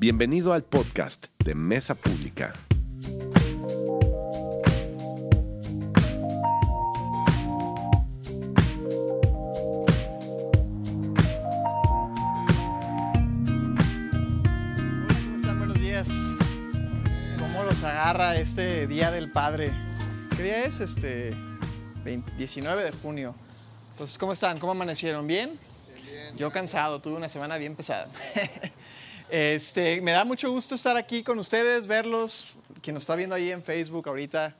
Bienvenido al podcast de Mesa Pública. ¿Cómo están? Buenos días. ¿Cómo los agarra este Día del Padre? ¿Qué día es? Este 20 19 de junio. Entonces, ¿cómo están? ¿Cómo amanecieron? ¿Bien? Yo cansado, tuve una semana bien pesada. Este, me da mucho gusto estar aquí con ustedes, verlos, quien nos está viendo ahí en Facebook ahorita,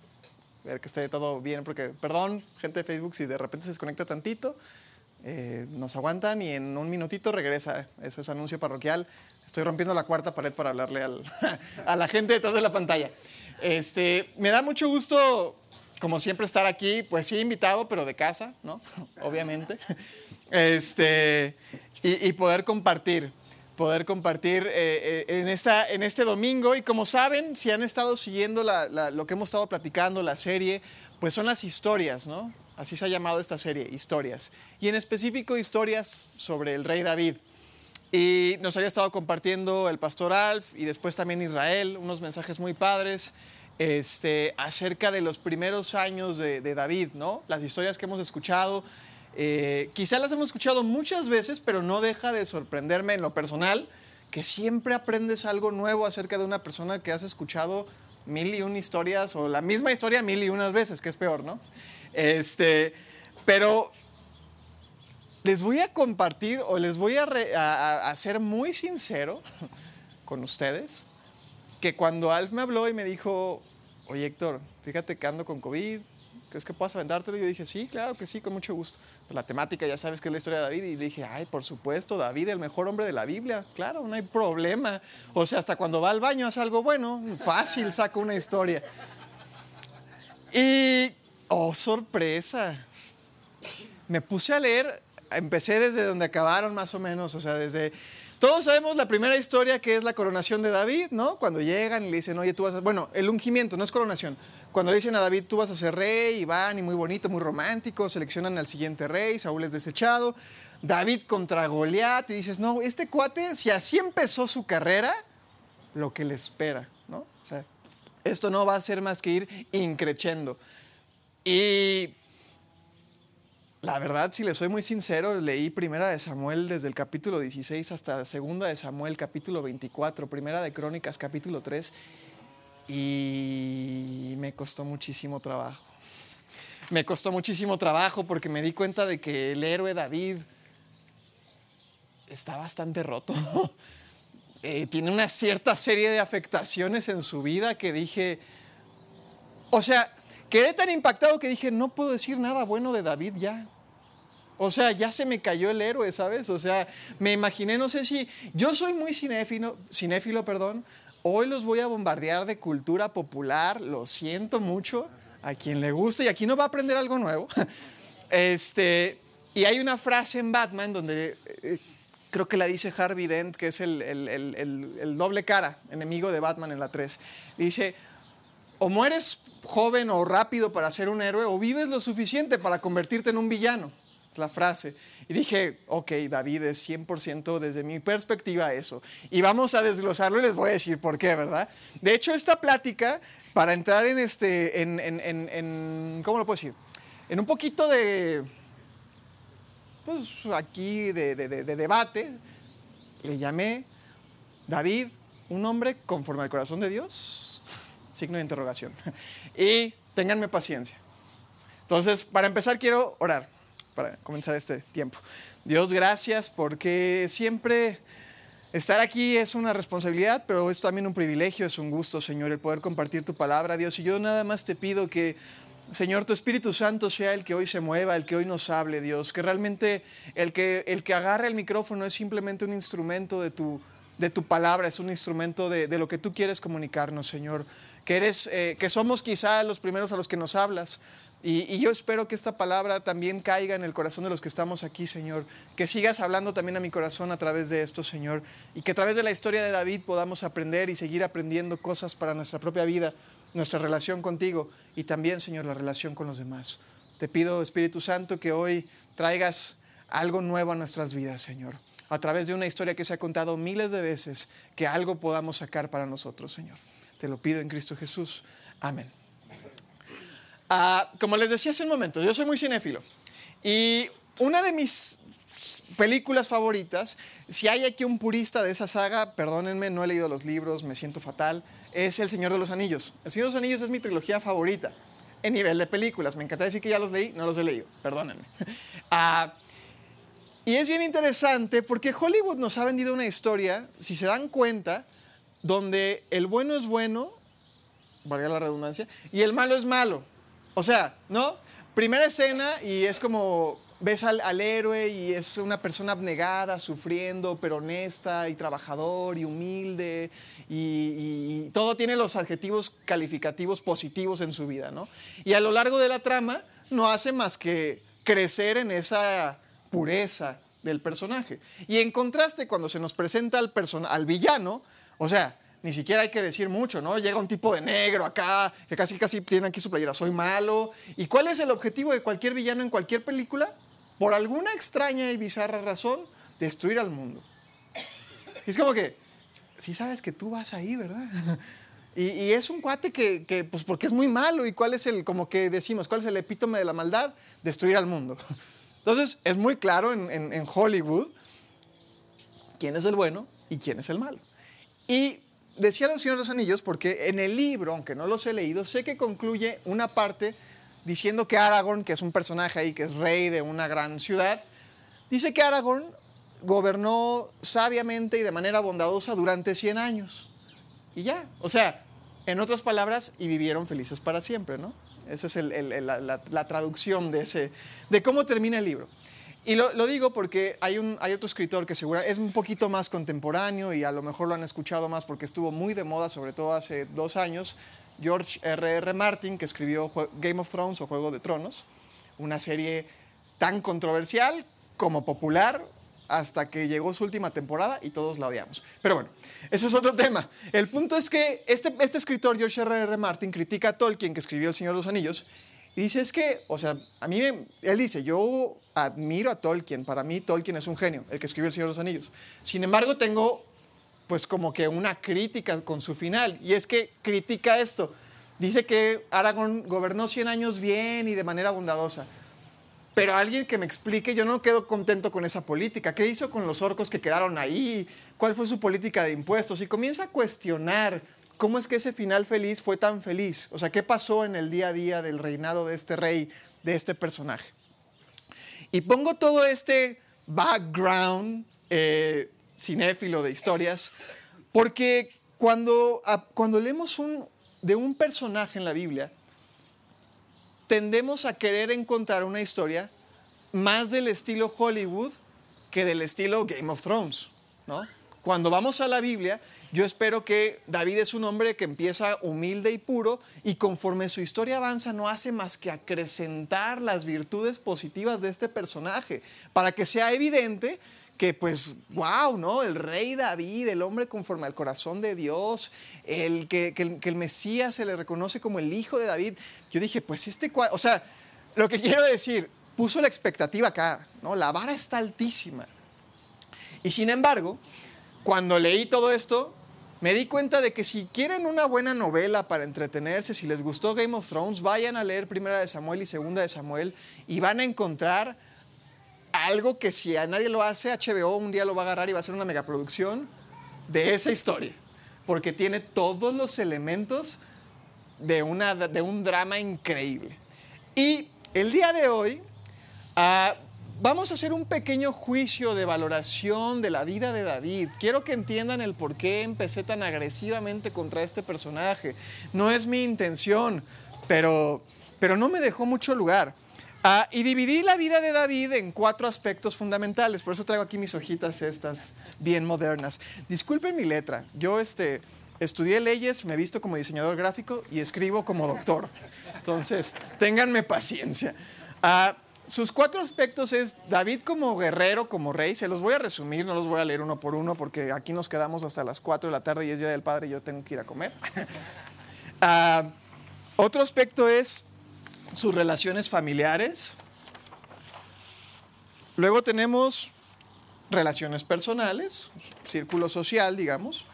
ver que esté todo bien, porque, perdón, gente de Facebook, si de repente se desconecta tantito, eh, nos aguantan y en un minutito regresa. Eso es anuncio parroquial. Estoy rompiendo la cuarta pared para hablarle a la gente detrás de la pantalla. Este, me da mucho gusto, como siempre, estar aquí. Pues sí, invitado, pero de casa, ¿no? Obviamente. Este, y poder compartir. Poder compartir eh, eh, en, esta, en este domingo. Y como saben, si han estado siguiendo la- la- lo que hemos estado platicando, la serie, pues son las historias, ¿no? Así se ha llamado esta serie, historias. Y en específico, historias sobre el rey David. Y nos había estado compartiendo el pastor Alf y después también Israel, unos mensajes muy padres este, acerca de los primeros años de, de David, ¿no? Las historias que hemos escuchado. Eh, quizá las hemos escuchado muchas veces, pero no deja de sorprenderme en lo personal que siempre aprendes algo nuevo acerca de una persona que has escuchado mil y una historias o la misma historia mil y unas veces, que es peor, ¿no? Este, pero les voy a compartir o les voy a, re- a- a- ser muy sincero con ustedes que cuando Alf me habló y me dijo, oye Héctor, fíjate que ando con COVID, ¿crees que puedas aventártelo? Yo dije, sí, claro que sí, con mucho gusto. La temática ya sabes que es la historia de David y dije, ay, por supuesto, David, el mejor hombre de la Biblia, claro, no hay problema. O sea, hasta cuando va al baño hace algo bueno, fácil, saca una historia. Y, oh, sorpresa, me puse a leer, empecé desde donde acabaron más o menos, o sea, desde... Todos sabemos la primera historia que es la coronación de David, ¿no? Cuando llegan y le dicen, oye, tú vas a... Bueno, el ungimiento, no es coronación. Cuando le dicen a David, tú vas a ser rey, y van, y muy bonito, muy romántico, seleccionan al siguiente rey, Saúl es desechado, David contra Goliat, y dices, no, este cuate, si así empezó su carrera, lo que le espera, ¿no? O sea, esto no va a ser más que ir increchendo. Y la verdad, si le soy muy sincero, leí Primera de Samuel desde el capítulo 16 hasta Segunda de Samuel capítulo 24, Primera de Crónicas capítulo 3 y me costó muchísimo trabajo. Me costó muchísimo trabajo porque me di cuenta de que el héroe David está bastante roto. Eh, tiene una cierta serie de afectaciones en su vida que dije, o sea, quedé tan impactado que dije, no puedo decir nada bueno de David ya. O sea, ya se me cayó el héroe, ¿sabes? O sea, me imaginé, no sé si, yo soy muy cinéfilo, cinéfilo, perdón, hoy los voy a bombardear de cultura popular, lo siento mucho, a quien le guste, y aquí no va a aprender algo nuevo. Este, y hay una frase en Batman donde eh, creo que la dice Harvey Dent, que es el, el- el- doble cara, enemigo de Batman en la 3. Dice, o mueres joven o rápido para ser un héroe, o vives lo suficiente para convertirte en un villano. Es la frase. Y dije, ok, David es 100% desde mi perspectiva eso. Y vamos a desglosarlo y les voy a decir por qué, ¿verdad? De hecho, esta plática, para entrar en este, en, en- en- ¿cómo lo puedo decir? En un poquito de, pues aquí de, de- de- de debate, le llamé David, un hombre conforme al corazón de Dios, signo de interrogación. Y ténganme paciencia. Entonces, para empezar, quiero orar para comenzar este tiempo. Dios, gracias porque siempre estar aquí es una responsabilidad, pero es también un privilegio, es un gusto, Señor, el poder compartir tu palabra, Dios. Y yo nada más te pido que, Señor, tu Espíritu Santo sea el que hoy se mueva, el que hoy nos hable, Dios. Que realmente el que, el que agarre el micrófono es simplemente un instrumento de tu, de tu palabra, es un instrumento de, de lo que tú quieres comunicarnos, Señor. Que, eres, eh, que somos quizá los primeros a los que nos hablas. Y, yo espero que esta palabra también caiga en el corazón de los que estamos aquí, Señor. Que sigas hablando también a mi corazón a través de esto, Señor. Y que a través de la historia de David podamos aprender y seguir aprendiendo cosas para nuestra propia vida, nuestra relación contigo y también, Señor, la relación con los demás. Te pido, Espíritu Santo, que hoy traigas algo nuevo a nuestras vidas, Señor. a través de una historia que se ha contado miles de veces, que algo podamos sacar para nosotros, Señor. Te lo pido en Cristo Jesús. Amén. Ah, como les decía hace un momento, yo soy muy cinéfilo. Y una de mis películas favoritas, si hay aquí un purista de esa saga, perdónenme, no he leído los libros, me siento fatal, es El Señor de los Anillos. El Señor de los Anillos es mi trilogía favorita en nivel de películas. Me encanta decir que ya los leí, no los he leído, perdónenme. Ah, y es bien interesante porque Hollywood nos ha vendido una historia, si se dan cuenta, donde el bueno es bueno, valga la redundancia, y el malo es malo. O sea, ¿no? Primera escena y es como ves al, héroe y es una persona abnegada, sufriendo, pero honesta y trabajador y humilde y, todo tiene los adjetivos calificativos positivos en su vida, ¿no? Y a lo largo de la trama no hace más que crecer en esa pureza del personaje. Y en contraste, cuando se nos presenta al, al villano, o sea, ni siquiera hay que decir mucho, ¿no? Llega un tipo de negro acá, que casi casi tiene aquí su playera, soy malo. ¿Y cuál es el objetivo de cualquier villano en cualquier película? Por alguna extraña y bizarra razón, destruir al mundo. Y es como que, sí sabes que tú vas ahí, ¿verdad? Y, es un cuate que, pues porque es muy malo. ¿Y cuál es el, como que decimos, cuál es el epítome de la maldad? Destruir al mundo. Entonces, es muy claro en, Hollywood quién es el bueno y quién es el malo. Y decía el Señor de los Anillos porque en el libro, aunque no los he leído, sé que concluye una parte diciendo que Aragorn, que es un personaje ahí, que es rey de una gran ciudad, dice que Aragorn gobernó sabiamente y de manera bondadosa durante 100 años. Y ya, o sea, en otras palabras, y vivieron felices para siempre, ¿no? Esa es la, traducción de, ese, de cómo termina el libro. Y lo, digo porque hay, otro escritor que es un poquito más contemporáneo y a lo mejor lo han escuchado más porque estuvo muy de moda, sobre todo hace dos años, George R.R. R. Martin, que escribió Game of Thrones o Juego de Tronos, una serie tan controversial como popular, hasta que llegó su última temporada y todos la odiamos. Pero bueno, ese es otro tema. El punto es que este, este escritor, George R. R. Martin, critica a Tolkien, que escribió El Señor de los Anillos, dice, es que, o sea, a mí, él dice, yo admiro a Tolkien, para mí Tolkien es un genio, el que escribió El Señor de los Anillos. Sin embargo, tengo pues como que una crítica con su final, y es que critica esto. Dice que Aragorn gobernó 100 años bien y de manera bondadosa. Pero alguien que me explique, yo no quedo contento con esa política. ¿Qué hizo con los orcos que quedaron ahí? ¿Cuál fue su política de impuestos? Y comienza a cuestionar cómo es que ese final feliz fue tan feliz. O sea, ¿qué pasó en el día a día del reinado de este rey, de este personaje? Y pongo todo este background eh, cinéfilo de historias, porque cuando, cuando leemos de un personaje en la Biblia, tendemos a querer encontrar una historia más del estilo Hollywood que del estilo Game of Thrones, ¿no? Cuando vamos a la Biblia, yo espero que David es un hombre que empieza humilde y puro y conforme su historia avanza no hace más que acrecentar las virtudes positivas de este personaje para que sea evidente que pues, wow, ¿no? El rey David, el hombre conforme al corazón de Dios, el que, el, Mesías se le reconoce como el hijo de David. Yo dije, pues este, o sea, lo que quiero decir, puso la expectativa acá, ¿no? La vara está altísima. Y sin embargo, cuando leí todo esto, me di cuenta de que si quieren una buena novela para entretenerse, si les gustó Game of Thrones, vayan a leer Primera de Samuel y Segunda de Samuel y van a encontrar algo que si a nadie lo hace, HBO un día lo va a agarrar y va a hacer una megaproducción de esa historia, porque tiene todos los elementos de, una, de un drama increíble. Y el día de hoy uh, vamos a hacer un pequeño juicio de valoración de la vida de David. Quiero que entiendan el por qué empecé tan agresivamente contra este personaje. No es mi intención, pero, pero no me dejó mucho lugar. Ah, y dividí la vida de David en cuatro aspectos fundamentales. Por eso traigo aquí mis hojitas estas bien modernas. Disculpen mi letra. Yo este, estudié leyes, me he visto como diseñador gráfico y escribo como doctor. Entonces, ténganme paciencia. Ah, sus cuatro aspectos es David como guerrero, como rey. Se los voy a resumir, no los voy a leer uno por uno porque aquí nos quedamos hasta las 4 de la tarde y es Día del Padre y yo tengo que ir a comer. Ah, otro aspecto es sus relaciones familiares. Luego tenemos relaciones personales, círculo social, digamos,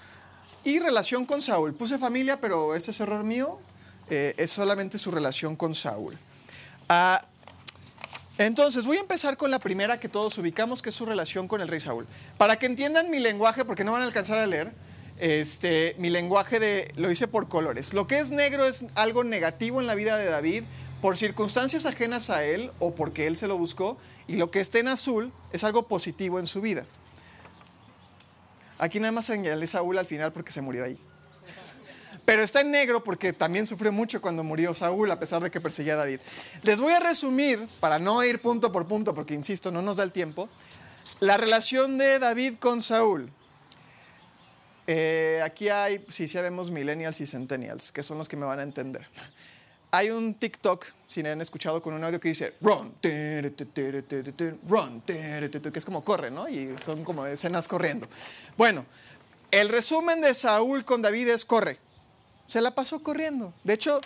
y relación con Saúl. Puse familia, pero ese es error mío, eh, es solamente su relación con Saúl. Ah, entonces, voy a empezar con la primera que todos ubicamos, que es su relación con el rey Saúl. Para que entiendan mi lenguaje, porque no van a alcanzar a leer, este, mi lenguaje de, lo hice por colores. Lo que es negro es algo negativo en la vida de David por circunstancias ajenas a él o porque él se lo buscó, y lo que está en azul es algo positivo en su vida. Aquí nada más señalé Saúl al final porque se murió ahí. Pero está en negro porque también sufrió mucho cuando murió Saúl, a pesar de que perseguía a David. Les voy a resumir, para no ir punto por punto, porque insisto, no nos da el tiempo, la relación de David con Saúl. Eh, aquí hay, sí, sí vemos millennials y centennials, que son los que me van a entender. Hay un TikTok, si me han escuchado con un audio que dice run, run, que es como corre, ¿no? Y son como escenas corriendo. Bueno, el resumen de Saúl con David es corre. Se la pasó corriendo. De hecho,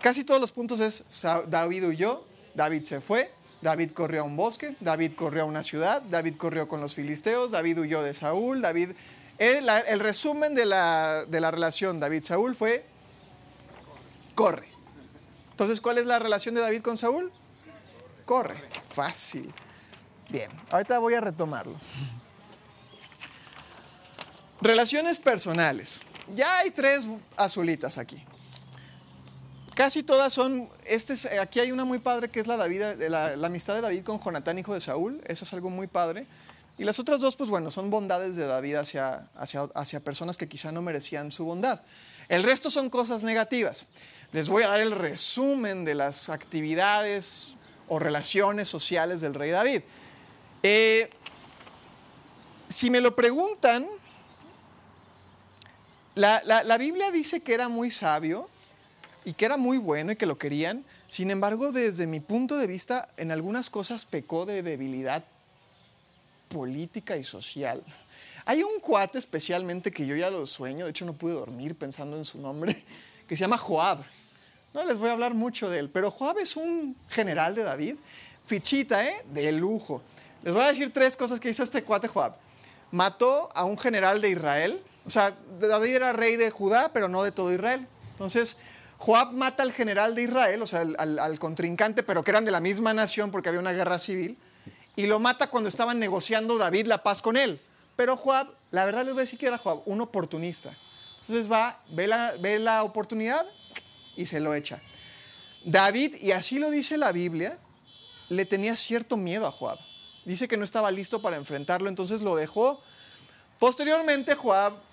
casi todos los puntos es David huyó, David se fue, David corrió a un bosque, David corrió a una ciudad, David corrió con los filisteos, David huyó de Saúl, David... El, resumen de la, de la relación David-Saúl fue corre. Entonces, ¿cuál es la relación de David con Saúl? Corre. Fácil. Bien, ahorita voy a retomarlo. Relaciones personales. Ya hay tres azulitas aquí. Casi todas son, este aquí hay una muy padre que es la, la, amistad de David con Jonatán, hijo de Saúl. Eso es algo muy padre. Y las otras dos, pues bueno, son bondades de David hacia, hacia, hacia personas que quizá no merecían su bondad. El resto son cosas negativas. Les voy a dar el resumen de las actividades o relaciones sociales del rey David. Eh, si me lo preguntan, la, Biblia dice que era muy sabio y que era muy bueno y que lo querían. Sin embargo, desde mi punto de vista, en algunas cosas pecó de debilidad política y social. Hay un cuate especialmente que yo ya lo sueño, de hecho no pude dormir pensando en su nombre, que se llama Joab. No les voy a hablar mucho de él, pero Joab es un general de David, fichita, ¿eh? De lujo. Les voy a decir tres cosas que hizo este cuate Joab. Mató a un general de Israel, o sea, David era rey de Judá, pero no de todo Israel. Entonces, Joab mata al general de Israel, o sea, al, contrincante, pero que eran de la misma nación porque había una guerra civil, y lo mata cuando estaban negociando David la paz con él. Pero Joab, la verdad les voy a decir que era Joab, un oportunista. Entonces va, ve la, ve la oportunidad y se lo echa. David, y así lo dice la Biblia, le tenía cierto miedo a Joab. Dice que no estaba listo para enfrentarlo, entonces lo dejó. Posteriormente, Joab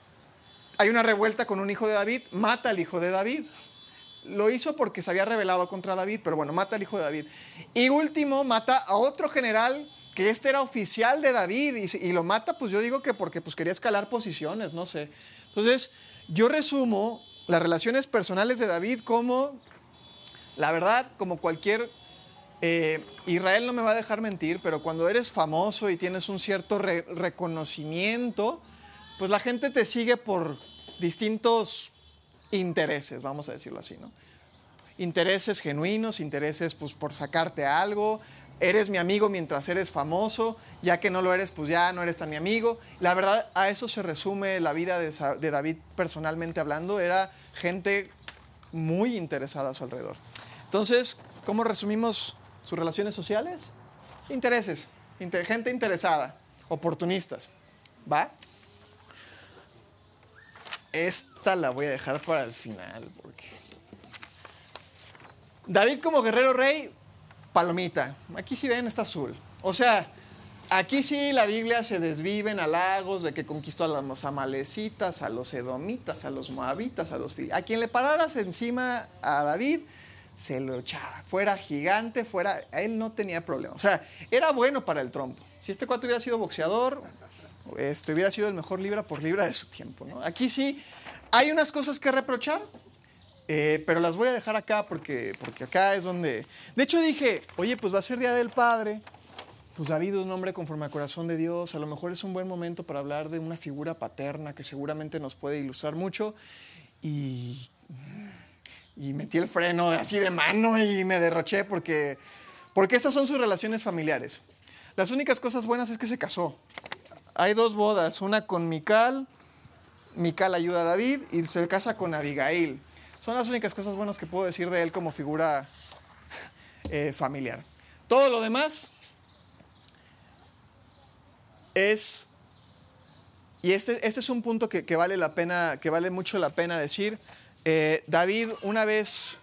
hay una revuelta con un hijo de David, mata al hijo de David. Lo hizo porque se había rebelado contra David, pero bueno, mata al hijo de David. Y último, mata a otro general que este era oficial de David y, lo mata, pues yo digo que porque pues quería escalar posiciones, no sé. Entonces, yo resumo las relaciones personales de David como, la verdad, como cualquier... Eh, Israel no me va a dejar mentir, pero cuando eres famoso y tienes un cierto reconocimiento, pues la gente te sigue por distintos intereses, vamos a decirlo así, ¿no? Intereses genuinos, intereses pues por sacarte algo, eres mi amigo mientras eres famoso, ya que no lo eres, pues ya no eres tan mi amigo. La verdad, a eso se resume la vida de, de David personalmente hablando, era gente muy interesada a su alrededor. Entonces, ¿cómo resumimos sus relaciones sociales? Intereses, gente interesada, oportunistas, ¿va? Esta la voy a dejar para el final porque... David como guerrero rey, palomita. Aquí sí ven, está azul. O sea, aquí sí la Biblia se desvive en halagos de que conquistó a los amalecitas, a los edomitas, a los moabitas, a los filisteos. A quien le pararas encima a David, se lo echaba. Fuera gigante, fuera... Él no tenía problema. O sea, era bueno para el trompo. Si este cuate hubiera sido boxeador, este hubiera sido el mejor libra por libra de su tiempo. ¿no? Aquí sí hay unas cosas que reprochar, eh, pero las voy a dejar acá porque, porque acá es donde... De hecho dije, oye, pues va a ser Día del Padre, pues David es un hombre conforme al corazón de Dios, a lo mejor es un buen momento para hablar de una figura paterna que seguramente nos puede ilustrar mucho. Y, y metí el freno así de mano y me derroché porque, porque estas son sus relaciones familiares. Las únicas cosas buenas es que se casó hay dos bodas, una con Mical, Mical ayuda a David y se casa con Abigail. Son las únicas cosas buenas que puedo decir de él como figura eh, familiar. Todo lo demás es, y este, este es un punto que, vale la pena, que vale mucho la pena decir. Eh, David una vez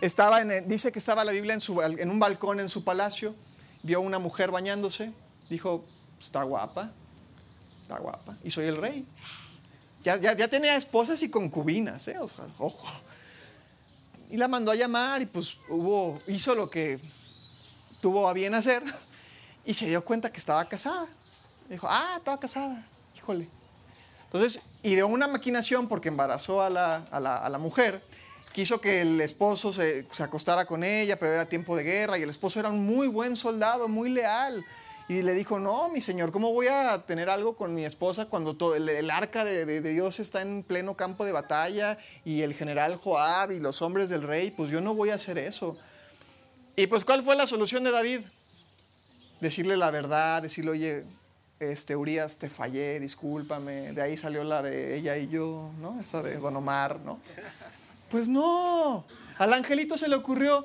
estaba en, dice que estaba la Biblia en, su, en un balcón en su palacio, vio a una mujer bañándose, dijo, está guapa, guapa, y soy el rey. Ya, ya, ya tenía esposas y concubinas, ¿eh? ojo. Y la mandó a llamar y pues hubo, hizo lo que tuvo a bien hacer y se dio cuenta que estaba casada. Dijo, ah, estaba casada, híjole. Entonces, ideó una maquinación porque embarazó a la, a la, a la mujer quiso que el esposo se, se, acostara con ella, pero era tiempo de guerra y el esposo era un muy buen soldado, muy leal. Y le dijo, no, mi señor, ¿cómo voy a tener algo con mi esposa cuando todo, el, el, arca de, de, Dios está en pleno campo de batalla y el general Joab y los hombres del rey? Pues yo no voy a hacer eso. Y pues, ¿cuál fue la solución de David? Decirle la verdad, decirle, oye, este, Urias, te fallé, discúlpame. De ahí salió la de ella y yo, ¿no? Esa de Don Omar, ¿no? Pues no, al angelito se le ocurrió,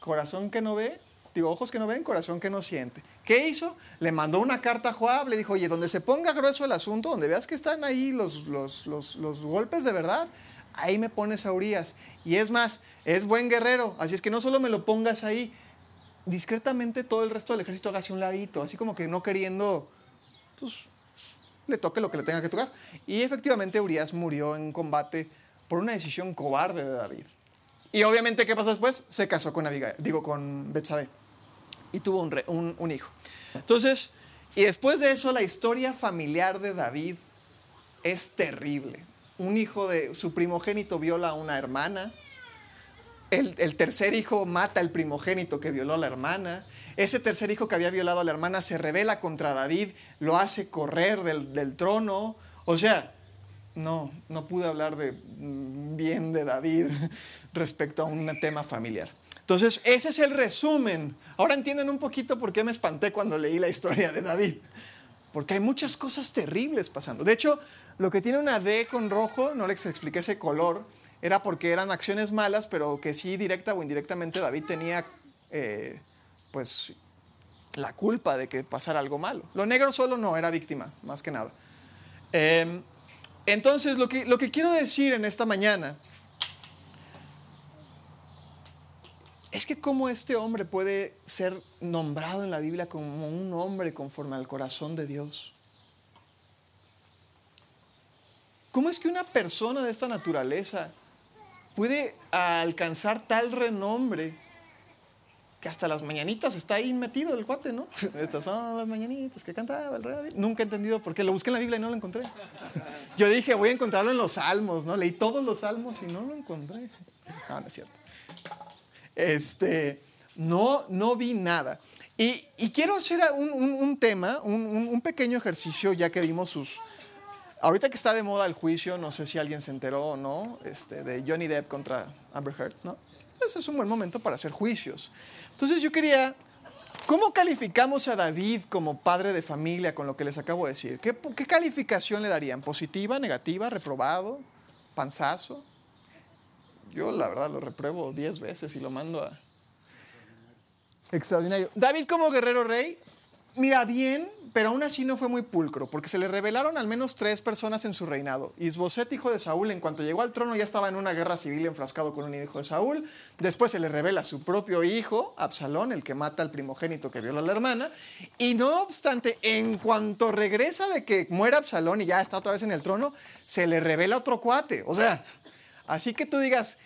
corazón que no ve, digo, ojos que no ven, corazón que no siente. ¿Qué hizo? Le mandó una carta a Joab, le dijo, oye, donde se ponga grueso el asunto, donde veas que están ahí los, los, los, los golpes de verdad, ahí me pones a Urias. Y es más, es buen guerrero, así es que no solo me lo pongas ahí, discretamente todo el resto del ejército haga un ladito, así como que no queriendo, pues, le toque lo que le tenga que tocar. Y efectivamente Urias murió en combate por una decisión cobarde de David. Y obviamente, ¿qué pasó después? Se casó con Abigail, digo, con Betsabé. Y tuvo un, hijo. Entonces, y después de eso, la historia familiar de David es terrible. Un hijo de su primogénito viola a una hermana. El, tercer hijo mata al primogénito que violó a la hermana. Ese tercer hijo que había violado a la hermana se rebela contra David, lo hace correr del, del trono. O sea, no, no pude hablar de bien de David respecto a un tema familiar. Entonces, ese es el resumen. Ahora entienden un poquito por qué me espanté cuando leí la historia de David. Porque hay muchas cosas terribles pasando. De hecho, lo que tiene una D con rojo, no les expliqué ese color, era porque eran acciones malas, pero que sí, directa o indirectamente, David tenía, eh, pues, la culpa de que pasara algo malo. Lo negro solo no, era víctima, más que nada. Eh, entonces, lo que, lo que quiero decir en esta mañana es que cómo este hombre puede ser nombrado en la Biblia como un hombre conforme al corazón de Dios. ¿Cómo es que una persona de esta naturaleza puede alcanzar tal renombre que hasta las mañanitas está ahí metido el cuate, ¿no? Estas son las mañanitas que cantaba el rey. Nunca he entendido por qué. Lo busqué en la Biblia y no lo encontré. Yo dije, voy a encontrarlo en los salmos, ¿no? Leí todos los salmos y no lo encontré. No, no es cierto. Este, no, no vi nada. Y, y quiero hacer un, un, tema, un, un, pequeño ejercicio, ya que vimos sus... Ahorita que está de moda el juicio, no sé si alguien se enteró o no, este, de Johnny Depp contra Amber Heard, ¿no? Ese es un buen momento para hacer juicios. Entonces yo quería, ¿cómo calificamos a David como padre de familia con lo que les acabo de decir? ¿Qué, qué calificación le darían? ¿Positiva, negativa, reprobado, panzazo? Yo la verdad lo repruebo 10 veces y lo mando a... Extraordinario. David como guerrero rey, mira bien, pero aún así no fue muy pulcro, porque se le revelaron al menos tres personas en su reinado. Isboset, hijo de Saúl, en cuanto llegó al trono ya estaba en una guerra civil enfrascado con un hijo de Saúl. Después se le revela a su propio hijo, Absalón, el que mata al primogénito que viola a la hermana. Y no obstante, en cuanto regresa de que muera Absalón y ya está otra vez en el trono, se le revela otro cuate. O sea, así que tú digas,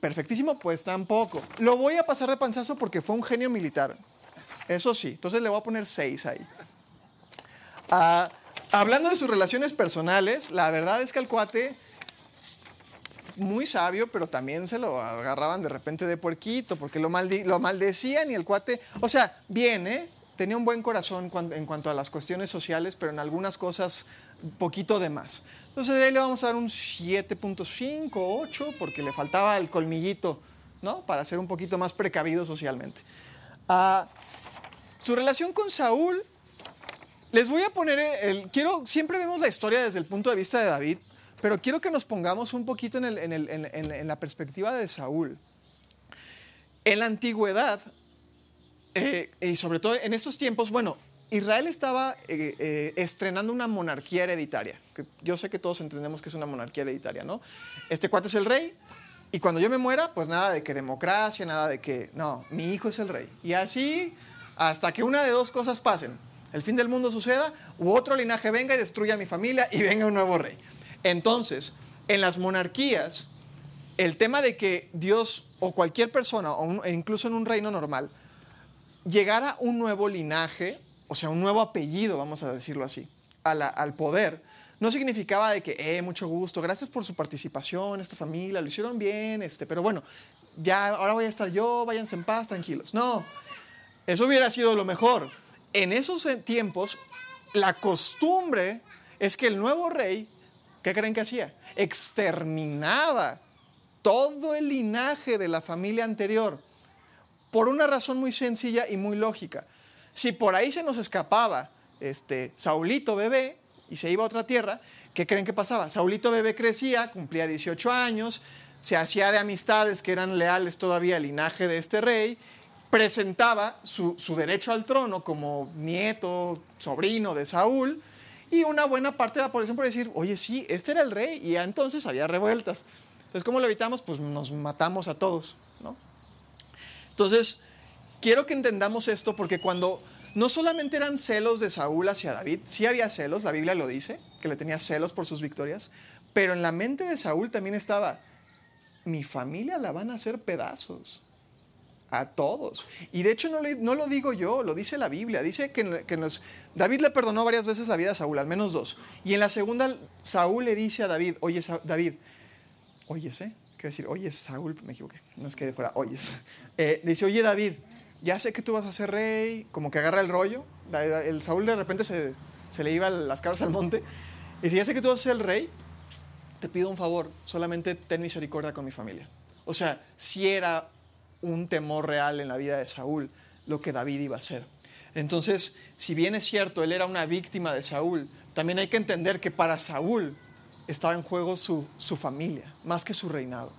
perfectísimo, pues tampoco. Lo voy a pasar de panzazo porque fue un genio militar. Eso sí, entonces le voy a poner 6 ahí. Uh, hablando de sus relaciones personales, la verdad es que al cuate, muy sabio, pero también se lo agarraban de repente de puerquito, porque lo, maldi lo maldecían y el cuate, o sea, bien, ¿eh? Tenía un buen corazón en cuanto a las cuestiones sociales, pero en algunas cosas poquito de más. Entonces ahí le vamos a dar un 7.5, 8, porque le faltaba el colmillito, ¿no? Para ser un poquito más precavido socialmente. Uh, su relación con Saúl, Les voy a poner el, quiero, siempre vemos la historia desde el punto de vista de David, pero quiero que nos pongamos un poquito en la perspectiva de Saúl. En la antigüedad, eh, y sobre todo en estos tiempos, bueno, Israel estaba eh, eh, estrenando una monarquía hereditaria. yo sé que todos entendemos que es una monarquía hereditaria, ¿no? Este cuate es el rey, y cuando yo me muera, pues nada de que democracia, nada de que, no, mi hijo es el rey. Y así hasta que una de dos cosas pasen. El fin del mundo suceda, u otro linaje venga y destruya a mi familia y venga un nuevo rey. Entonces, en las monarquías, el tema de que Dios o cualquier persona, e incluso en un reino normal, llegara un nuevo linaje, o sea, un nuevo apellido, vamos a decirlo así, al poder, no significaba de que, eh, mucho gusto, gracias por su participación, esta familia, lo hicieron bien, este, pero bueno, ya ahora voy a estar yo, váyanse en paz, tranquilos. No, eso hubiera sido lo mejor. En esos eh, tiempos, la costumbre es que el nuevo rey, ¿qué creen que hacía? Exterminaba todo el linaje de la familia anterior por una razón muy sencilla y muy lógica. Si por ahí se nos escapaba este, Saulito bebé y se iba a otra tierra, ¿qué creen que pasaba? Saulito bebé crecía, cumplía 18 años, se hacía de amistades que eran leales todavía al linaje de este rey, presentaba su, su derecho al trono como nieto, sobrino de Saúl, y una buena parte de la población por decir, oye, sí, este era el rey, y ya entonces había revueltas. Entonces, ¿cómo lo evitamos? Pues nos matamos a todos, ¿no? Entonces, quiero que entendamos esto porque cuando no solamente eran celos de Saúl hacia David, sí había celos, la Biblia lo dice, que le tenía celos por sus victorias, pero en la mente de Saúl también estaba, mi familia la van a hacer pedazos. A todos. Y de hecho no, no lo digo yo, lo dice la Biblia. Dice que, que en los- David le perdonó varias veces la vida a Saúl, al menos dos. Y en la segunda, Saúl le dice a David, oye Sa- David, oyes, ¿eh? Quiero decir, oye Saúl, me equivoqué, no es que fuera, oyes. Eh, dice, oye David, ya sé que tú vas a ser rey, como que agarra el rollo. El Saúl de repente se, se le iba las cabras al monte. Y dice, ya sé que tú vas a ser el rey, te pido un favor, solamente ten misericordia con mi familia. O sea, si era un temor real en la vida de Saúl lo que David iba a hacer. Entonces, si bien es cierto, él era una víctima de Saúl, también hay que entender que para Saúl estaba en juego su, su familia, más que su reinado.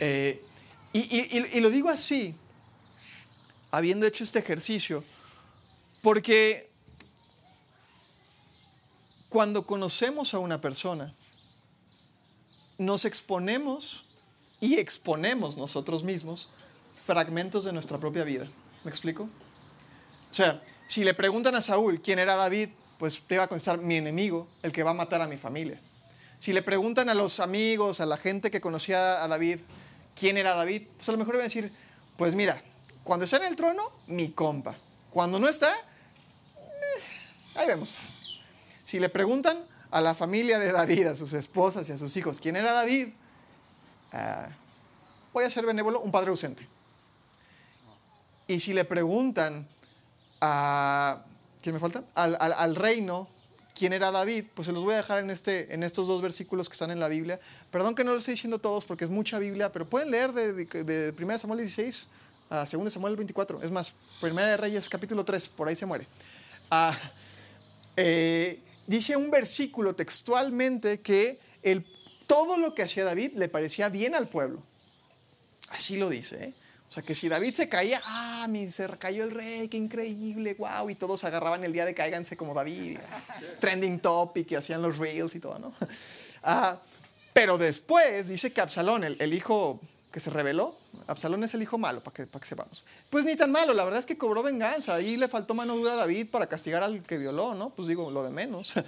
Eh, y- y- y lo digo así, habiendo hecho este ejercicio, porque cuando conocemos a una persona, nos exponemos y exponemos nosotros mismos fragmentos de nuestra propia vida. ¿Me explico? O sea, si le preguntan a Saúl quién era David, pues te va a contestar mi enemigo, el que va a matar a mi familia. Si le preguntan a los amigos, a la gente que conocía a David, quién era David, pues a lo mejor iba a decir, pues mira, cuando está en el trono, mi compa. Cuando no está, eh, ahí vemos. Si le preguntan a la familia de David, a sus esposas y a sus hijos, ¿quién era David? Ah, voy a ser benévolo, un padre ausente. Y si le preguntan a, ¿quién me falta? Al, al- al reino, ¿quién era David? Pues se los voy a dejar en, este, en estos dos versículos que están en la Biblia. Perdón que no lo estoy diciendo todos porque es mucha Biblia, pero pueden leer de, de, de 1 Samuel 16 a 2 Samuel 24. Es más, 1 de Reyes capítulo 3, por ahí se muere. Ah, eh, dice un versículo textualmente que el, todo lo que hacía David le parecía bien al pueblo. Así lo dice. ¿eh? O sea, que si David se caía, ah, mi, se cayó el rey, qué increíble, wow, y todos se agarraban el día de cáiganse como David, trending topic, y hacían los reels y todo, ¿no? Ah, pero después dice que Absalón, el, el hijo que se rebeló, Absalón es el hijo malo, para que, para que sepamos. Pues ni tan malo, la verdad es que cobró venganza, ahí le faltó mano dura a David para castigar al que violó, ¿no? Pues digo, lo de menos.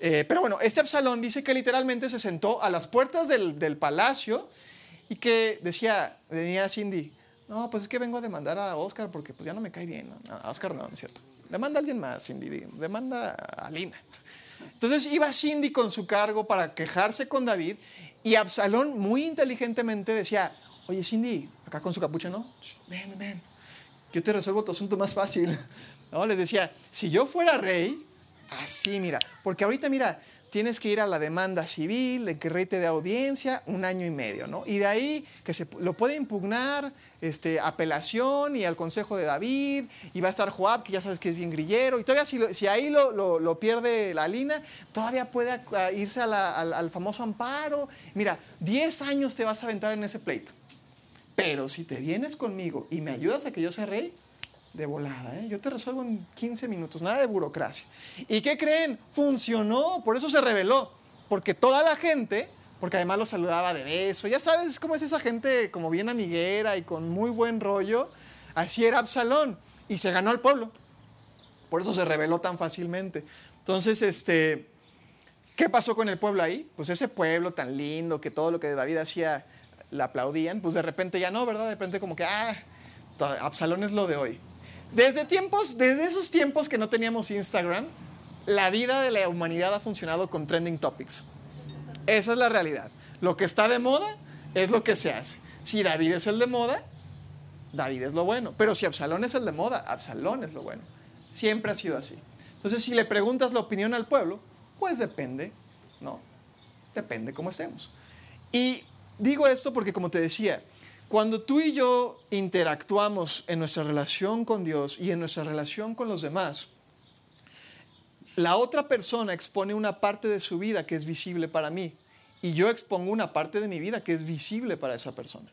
Eh, pero bueno, este Absalón dice que literalmente se sentó a las puertas del, del palacio y que decía, venía Cindy, no, pues es que vengo a demandar a Oscar porque pues ya no me cae bien. Oscar no, no es cierto. Demanda a alguien más, Cindy, demanda a Lina. Entonces iba Cindy con su cargo para quejarse con David y Absalón muy inteligentemente decía, oye Cindy, acá con su capucha, ¿no? Ven, ven. Yo te resuelvo tu asunto más fácil. ¿No? Les decía, si yo fuera rey, así mira, porque ahorita mira, tienes que ir a la demanda civil, de que rey te dé audiencia, un año y medio, ¿no? Y de ahí que se lo puede impugnar, este, apelación y al consejo de David, y va a estar Joab, que ya sabes que es bien grillero, y todavía si, si ahí lo, lo, lo, pierde la lina, todavía puede irse a la, al, al famoso amparo. Mira, 10 años te vas a aventar en ese pleito. Pero si te vienes conmigo y me ayudas a que yo sea rey, de volada, ¿eh? yo te resuelvo en 15 minutos, nada de burocracia. ¿Y qué creen? Funcionó, por eso se reveló, porque toda la gente, porque además lo saludaba de beso, ya sabes cómo es esa gente como bien amiguera y con muy buen rollo, así era Absalón y se ganó al pueblo. Por eso se reveló tan fácilmente. Entonces, este, ¿qué pasó con el pueblo ahí? Pues ese pueblo tan lindo que todo lo que David hacía le aplaudían, pues de repente ya no, ¿verdad? De repente como que, ah, Absalón es lo de hoy. Desde tiempos, desde esos tiempos que no teníamos Instagram, la vida de la humanidad ha funcionado con trending topics. Esa es la realidad. Lo que está de moda es lo que se hace. Si David es el de moda, David es lo bueno. Pero si Absalón es el de moda, Absalón es lo bueno. Siempre ha sido así. Entonces, si le preguntas la opinión al pueblo, pues depende, ¿no? Depende cómo estemos. Y digo esto porque, como te decía, cuando tú y yo interactuamos en nuestra relación con Dios y en nuestra relación con los demás, la otra persona expone una parte de su vida que es visible para mí y yo expongo una parte de mi vida que es visible para esa persona.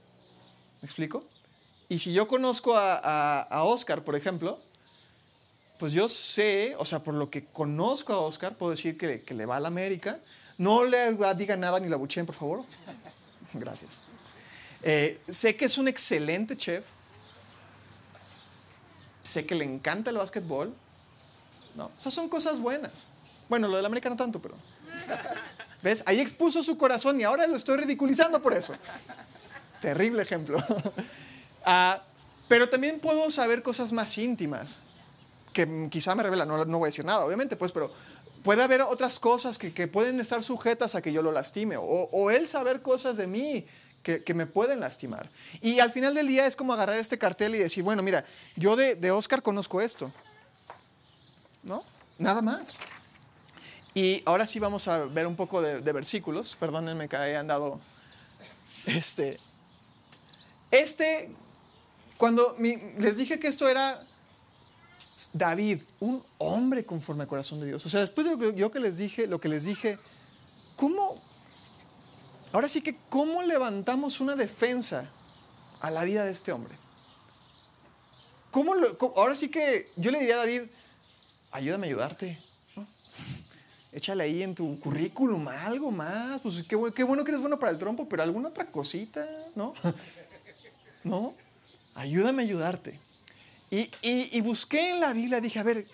¿Me explico? Y si yo conozco a, Oscar, por ejemplo, pues yo sé, o sea, por lo que conozco a Oscar, puedo decir que, que le va a la América. No le diga nada ni la buchen, por favor. Gracias. Eh, sé que es un excelente chef. Sé que le encanta el básquetbol. No, esas son cosas buenas. Bueno, lo del América no tanto, pero. ¿Ves? Ahí expuso su corazón y ahora lo estoy ridiculizando por eso. Terrible ejemplo. Ah, pero también puedo saber cosas más íntimas que quizá me revela. No, no voy a decir nada, obviamente, pues, pero puede haber otras cosas que, que, pueden estar sujetas a que yo lo lastime. O, o él saber cosas de mí que, me pueden lastimar. Y al final del día es como agarrar este cartel y decir, bueno, mira, yo de, de Oscar conozco esto. ¿No? Nada más. Y ahora sí vamos a ver un poco de, versículos. Perdónenme que hayan dado este. Este, cuando les dije que esto era David, un hombre conforme al corazón de Dios. O sea, después de lo que yo que les dije, lo que les dije, ¿cómo, Ahora sí que, ¿cómo levantamos una defensa a la vida de este hombre? ¿Cómo ahora sí que yo le diría a David, ayúdame a ayudarte. Échale ahí en tu currículum algo más. Pues qué, qué, bueno que eres bueno para el trompo, pero alguna otra cosita, ¿no? ¿No? Ayúdame a ayudarte. Y, busqué en la Biblia, dije, a ver,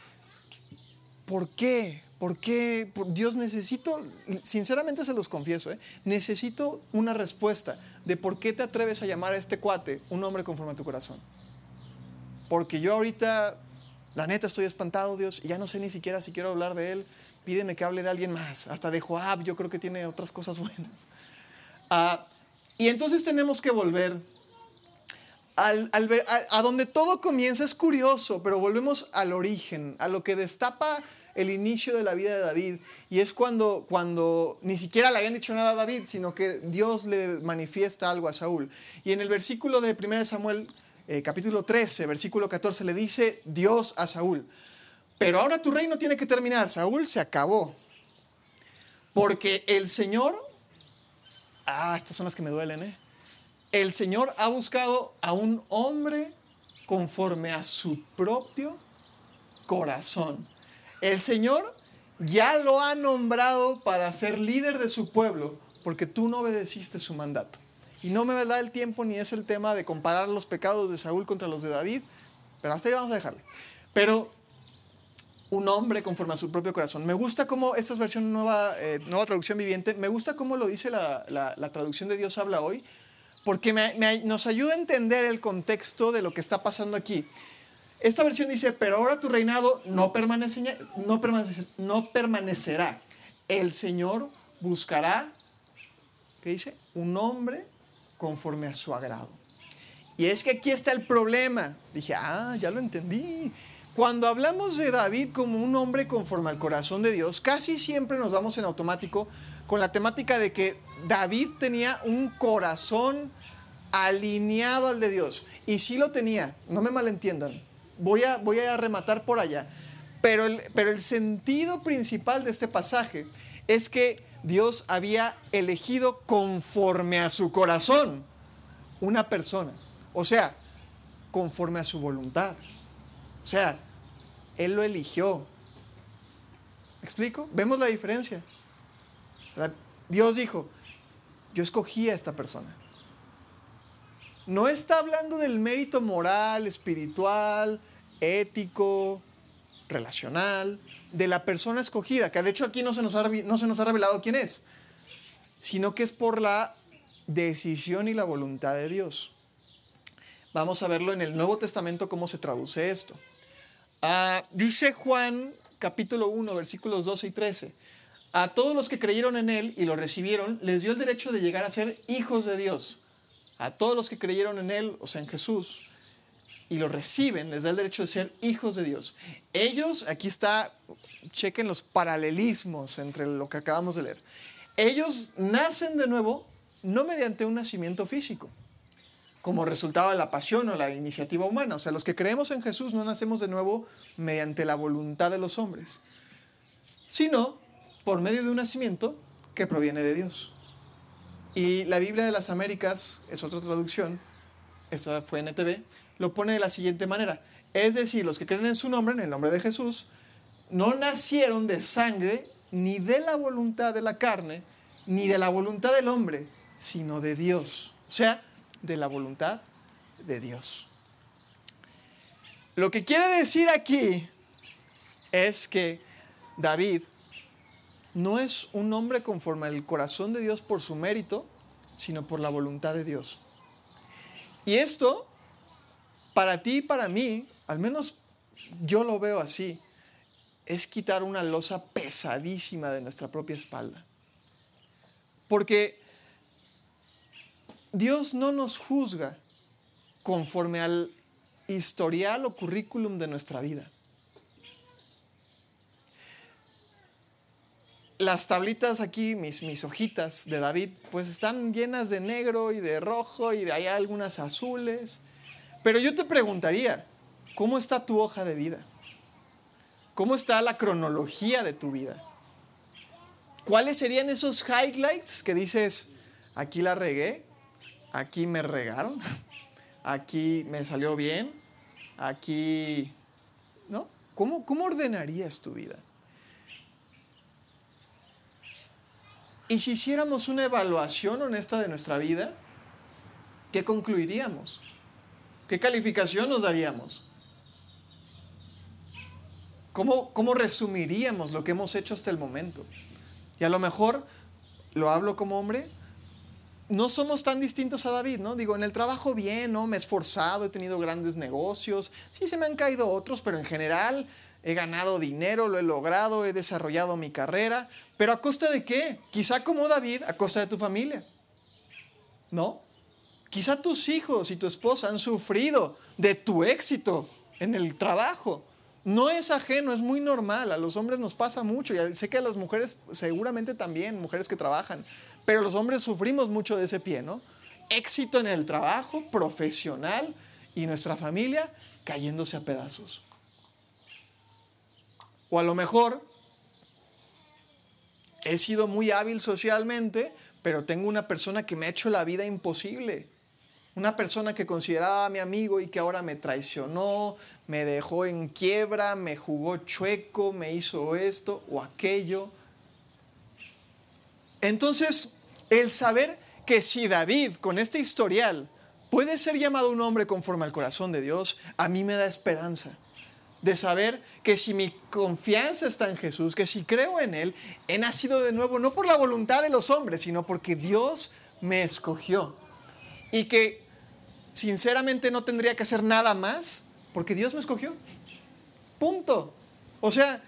¿por qué? ¿Por qué? Dios necesito, sinceramente se los confieso, ¿eh? necesito una respuesta de por qué te atreves a llamar a este cuate un hombre conforme a tu corazón. Porque yo ahorita, la neta, estoy espantado, Dios, y ya no sé ni siquiera si quiero hablar de él. Pídeme que hable de alguien más, hasta de Joab, yo creo que tiene otras cosas buenas. Ah, y entonces tenemos que volver a donde todo comienza, es curioso, pero volvemos al origen, a lo que destapa el inicio de la vida de David. Y es cuando, cuando ni siquiera le habían dicho nada a David, sino que Dios le manifiesta algo a Saúl. Y en el versículo de 1 Samuel, eh, capítulo 13, versículo 14, le dice Dios a Saúl, pero ahora tu reino tiene que terminar. Saúl se acabó. Porque el Señor, ah, estas son las que me duelen, ¿eh? El Señor ha buscado a un hombre conforme a su propio corazón. El Señor ya lo ha nombrado para ser líder de su pueblo porque tú no obedeciste su mandato. Y no me da el tiempo ni es el tema de comparar los pecados de Saúl contra los de David, pero hasta ahí vamos a dejarle. Pero un hombre conforme a su propio corazón. Me gusta cómo, esta es versión nueva, eh, nueva traducción viviente, me gusta cómo lo dice la, traducción de Dios habla hoy, porque nos ayuda a entender el contexto de lo que está pasando aquí. Esta versión dice, pero ahora tu reinado no, no, no permanecerá. El Señor buscará, ¿qué dice? Un hombre conforme a su agrado. Y es que aquí está el problema. Dije, ah, ya lo entendí. Cuando hablamos de David como un hombre conforme al corazón de Dios, casi siempre nos vamos en automático con la temática de que David tenía un corazón alineado al de Dios. Y sí lo tenía, no me malentiendan. Voy a, voy a rematar por allá. Pero el, pero el sentido principal de este pasaje es que Dios había elegido conforme a su corazón una persona. O sea, conforme a su voluntad. O sea, Él lo eligió. ¿Me explico? ¿Vemos la diferencia? Dios dijo, yo escogí a esta persona. No está hablando del mérito moral, espiritual, ético, relacional, de la persona escogida, que de hecho aquí no se nos ha, no se nos ha revelado quién es, sino que es por la decisión y la voluntad de Dios. Vamos a verlo en el Nuevo Testamento cómo se traduce esto. Ah, dice Juan capítulo 1, versículos 12 y 13. A todos los que creyeron en Él y lo recibieron, les dio el derecho de llegar a ser hijos de Dios. A todos los que creyeron en Él, o sea, en Jesús, y lo reciben, les da el derecho de ser hijos de Dios. Ellos, aquí está, chequen los paralelismos entre lo que acabamos de leer. Ellos nacen de nuevo no mediante un nacimiento físico, como resultado de la pasión o la iniciativa humana. O sea, los que creemos en Jesús no nacemos de nuevo mediante la voluntad de los hombres, sino por medio de un nacimiento que proviene de Dios. Y la Biblia de las Américas es otra traducción, esta fue NTV, lo pone de la siguiente manera. Es decir, los que creen en su nombre, en el nombre de Jesús, no nacieron de sangre, ni de la voluntad de la carne, ni de la voluntad del hombre, sino de Dios. O sea, de la voluntad de Dios. Lo que quiere decir aquí es que David no es un hombre conforme al corazón de Dios por su mérito, sino por la voluntad de Dios. Y esto para ti y para mí, al menos yo lo veo así, es quitar una losa pesadísima de nuestra propia espalda. Porque Dios no nos juzga conforme al historial o currículum de nuestra vida. Las tablitas aquí, mis, mis hojitas de David, pues están llenas de negro y de rojo y de hay algunas azules. Pero yo te preguntaría, ¿cómo está tu hoja de vida? ¿Cómo está la cronología de tu vida? ¿Cuáles serían esos highlights que dices, aquí la regué, aquí me regaron, aquí me salió bien, aquí... ¿No? ¿Cómo, cómo ordenarías tu vida? Y si hiciéramos una evaluación honesta de nuestra vida, ¿qué concluiríamos? ¿Qué calificación nos daríamos? ¿Cómo, ¿Cómo resumiríamos lo que hemos hecho hasta el momento? Y a lo mejor, lo hablo como hombre, no somos tan distintos a David, ¿no? Digo, en el trabajo bien, ¿no? Me he esforzado, he tenido grandes negocios, sí se me han caído otros, pero en general he ganado dinero, lo he logrado, he desarrollado mi carrera, pero ¿a costa de qué? Quizá como David, a costa de tu familia, ¿no? Quizá tus hijos y tu esposa han sufrido de tu éxito en el trabajo. No es ajeno, es muy normal. A los hombres nos pasa mucho. Y sé que a las mujeres seguramente también, mujeres que trabajan. Pero los hombres sufrimos mucho de ese pie, ¿no? Éxito en el trabajo, profesional y nuestra familia cayéndose a pedazos. O a lo mejor he sido muy hábil socialmente, pero tengo una persona que me ha hecho la vida imposible una persona que consideraba mi amigo y que ahora me traicionó, me dejó en quiebra, me jugó chueco, me hizo esto o aquello. Entonces, el saber que si David con este historial puede ser llamado un hombre conforme al corazón de Dios, a mí me da esperanza de saber que si mi confianza está en Jesús, que si creo en Él, he nacido de nuevo no por la voluntad de los hombres, sino porque Dios me escogió. Y que sinceramente no tendría que hacer nada más porque Dios me escogió. Punto. O sea,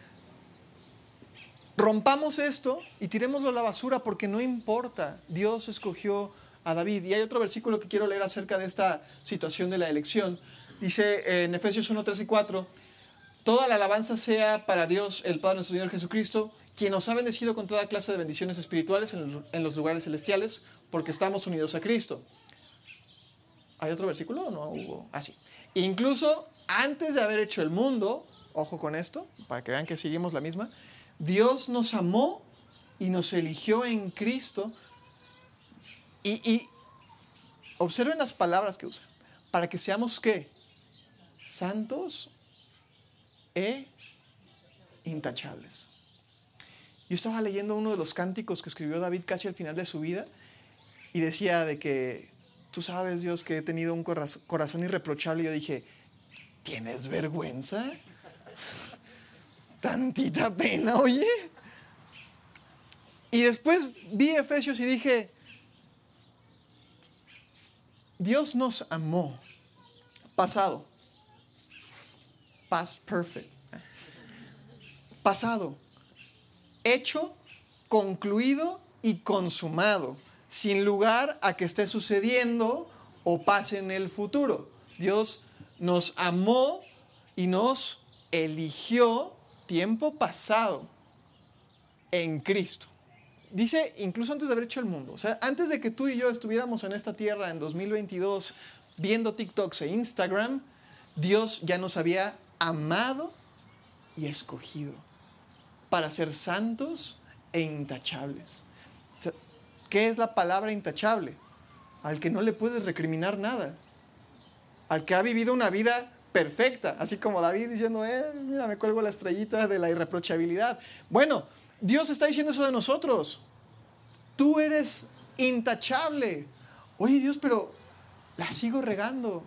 rompamos esto y tirémoslo a la basura porque no importa. Dios escogió a David. Y hay otro versículo que quiero leer acerca de esta situación de la elección. Dice en Efesios 1, 3 y 4, Toda la alabanza sea para Dios, el Padre nuestro Señor Jesucristo, quien nos ha bendecido con toda clase de bendiciones espirituales en los lugares celestiales, porque estamos unidos a Cristo. ¿Hay otro versículo o no hubo? Así. Ah, Incluso antes de haber hecho el mundo, ojo con esto, para que vean que seguimos la misma, Dios nos amó y nos eligió en Cristo. Y, observen las palabras que usa. Para que seamos qué? Santos e intachables. Yo estaba leyendo uno de los cánticos que escribió David casi al final de su vida y decía de que tú sabes, Dios, que he tenido un corazón irreprochable. Y yo dije, ¿tienes vergüenza? Tantita pena, oye. Y después vi Efesios y dije, Dios nos amó. Pasado. Past perfect. Pasado. Hecho, concluido y consumado sin lugar a que esté sucediendo o pase en el futuro. Dios nos amó y nos eligió tiempo pasado en Cristo. Dice, incluso antes de haber hecho el mundo, o sea, antes de que tú y yo estuviéramos en esta tierra en 2022 viendo TikToks e Instagram, Dios ya nos había amado y escogido para ser santos e intachables. ¿Qué es la palabra intachable? Al que no le puedes recriminar nada. Al que ha vivido una vida perfecta, así como David diciendo, eh, mira, me cuelgo la estrellita de la irreprochabilidad. Bueno, Dios está diciendo eso de nosotros. Tú eres intachable. Oye Dios, pero la sigo regando.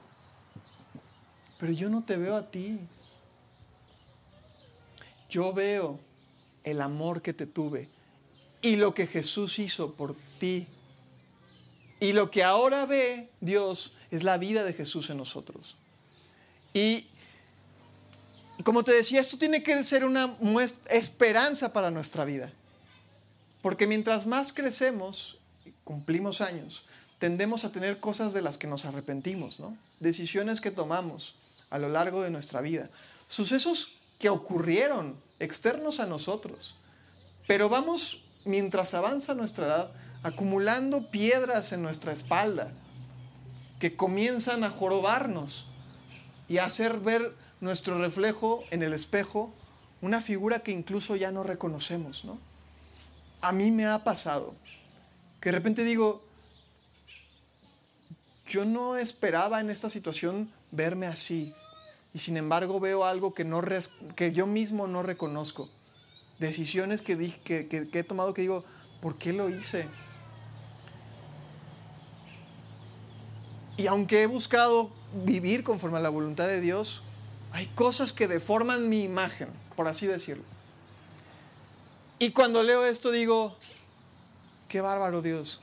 Pero yo no te veo a ti. Yo veo el amor que te tuve y lo que Jesús hizo por ti. Y lo que ahora ve Dios es la vida de Jesús en nosotros. Y como te decía, esto tiene que ser una esperanza para nuestra vida. Porque mientras más crecemos, cumplimos años, tendemos a tener cosas de las que nos arrepentimos, ¿no? Decisiones que tomamos a lo largo de nuestra vida. Sucesos que ocurrieron externos a nosotros. Pero vamos mientras avanza nuestra edad, acumulando piedras en nuestra espalda que comienzan a jorobarnos y hacer ver nuestro reflejo en el espejo una figura que incluso ya no reconocemos, ¿no? A mí me ha pasado que de repente digo, yo no esperaba en esta situación verme así y sin embargo veo algo que, no, que yo mismo no reconozco decisiones que, que, he tomado que digo, ¿por qué lo hice? Y aunque he buscado vivir conforme a la voluntad de Dios, hay cosas que deforman mi imagen, por así decirlo. Y cuando leo esto digo, qué bárbaro Dios.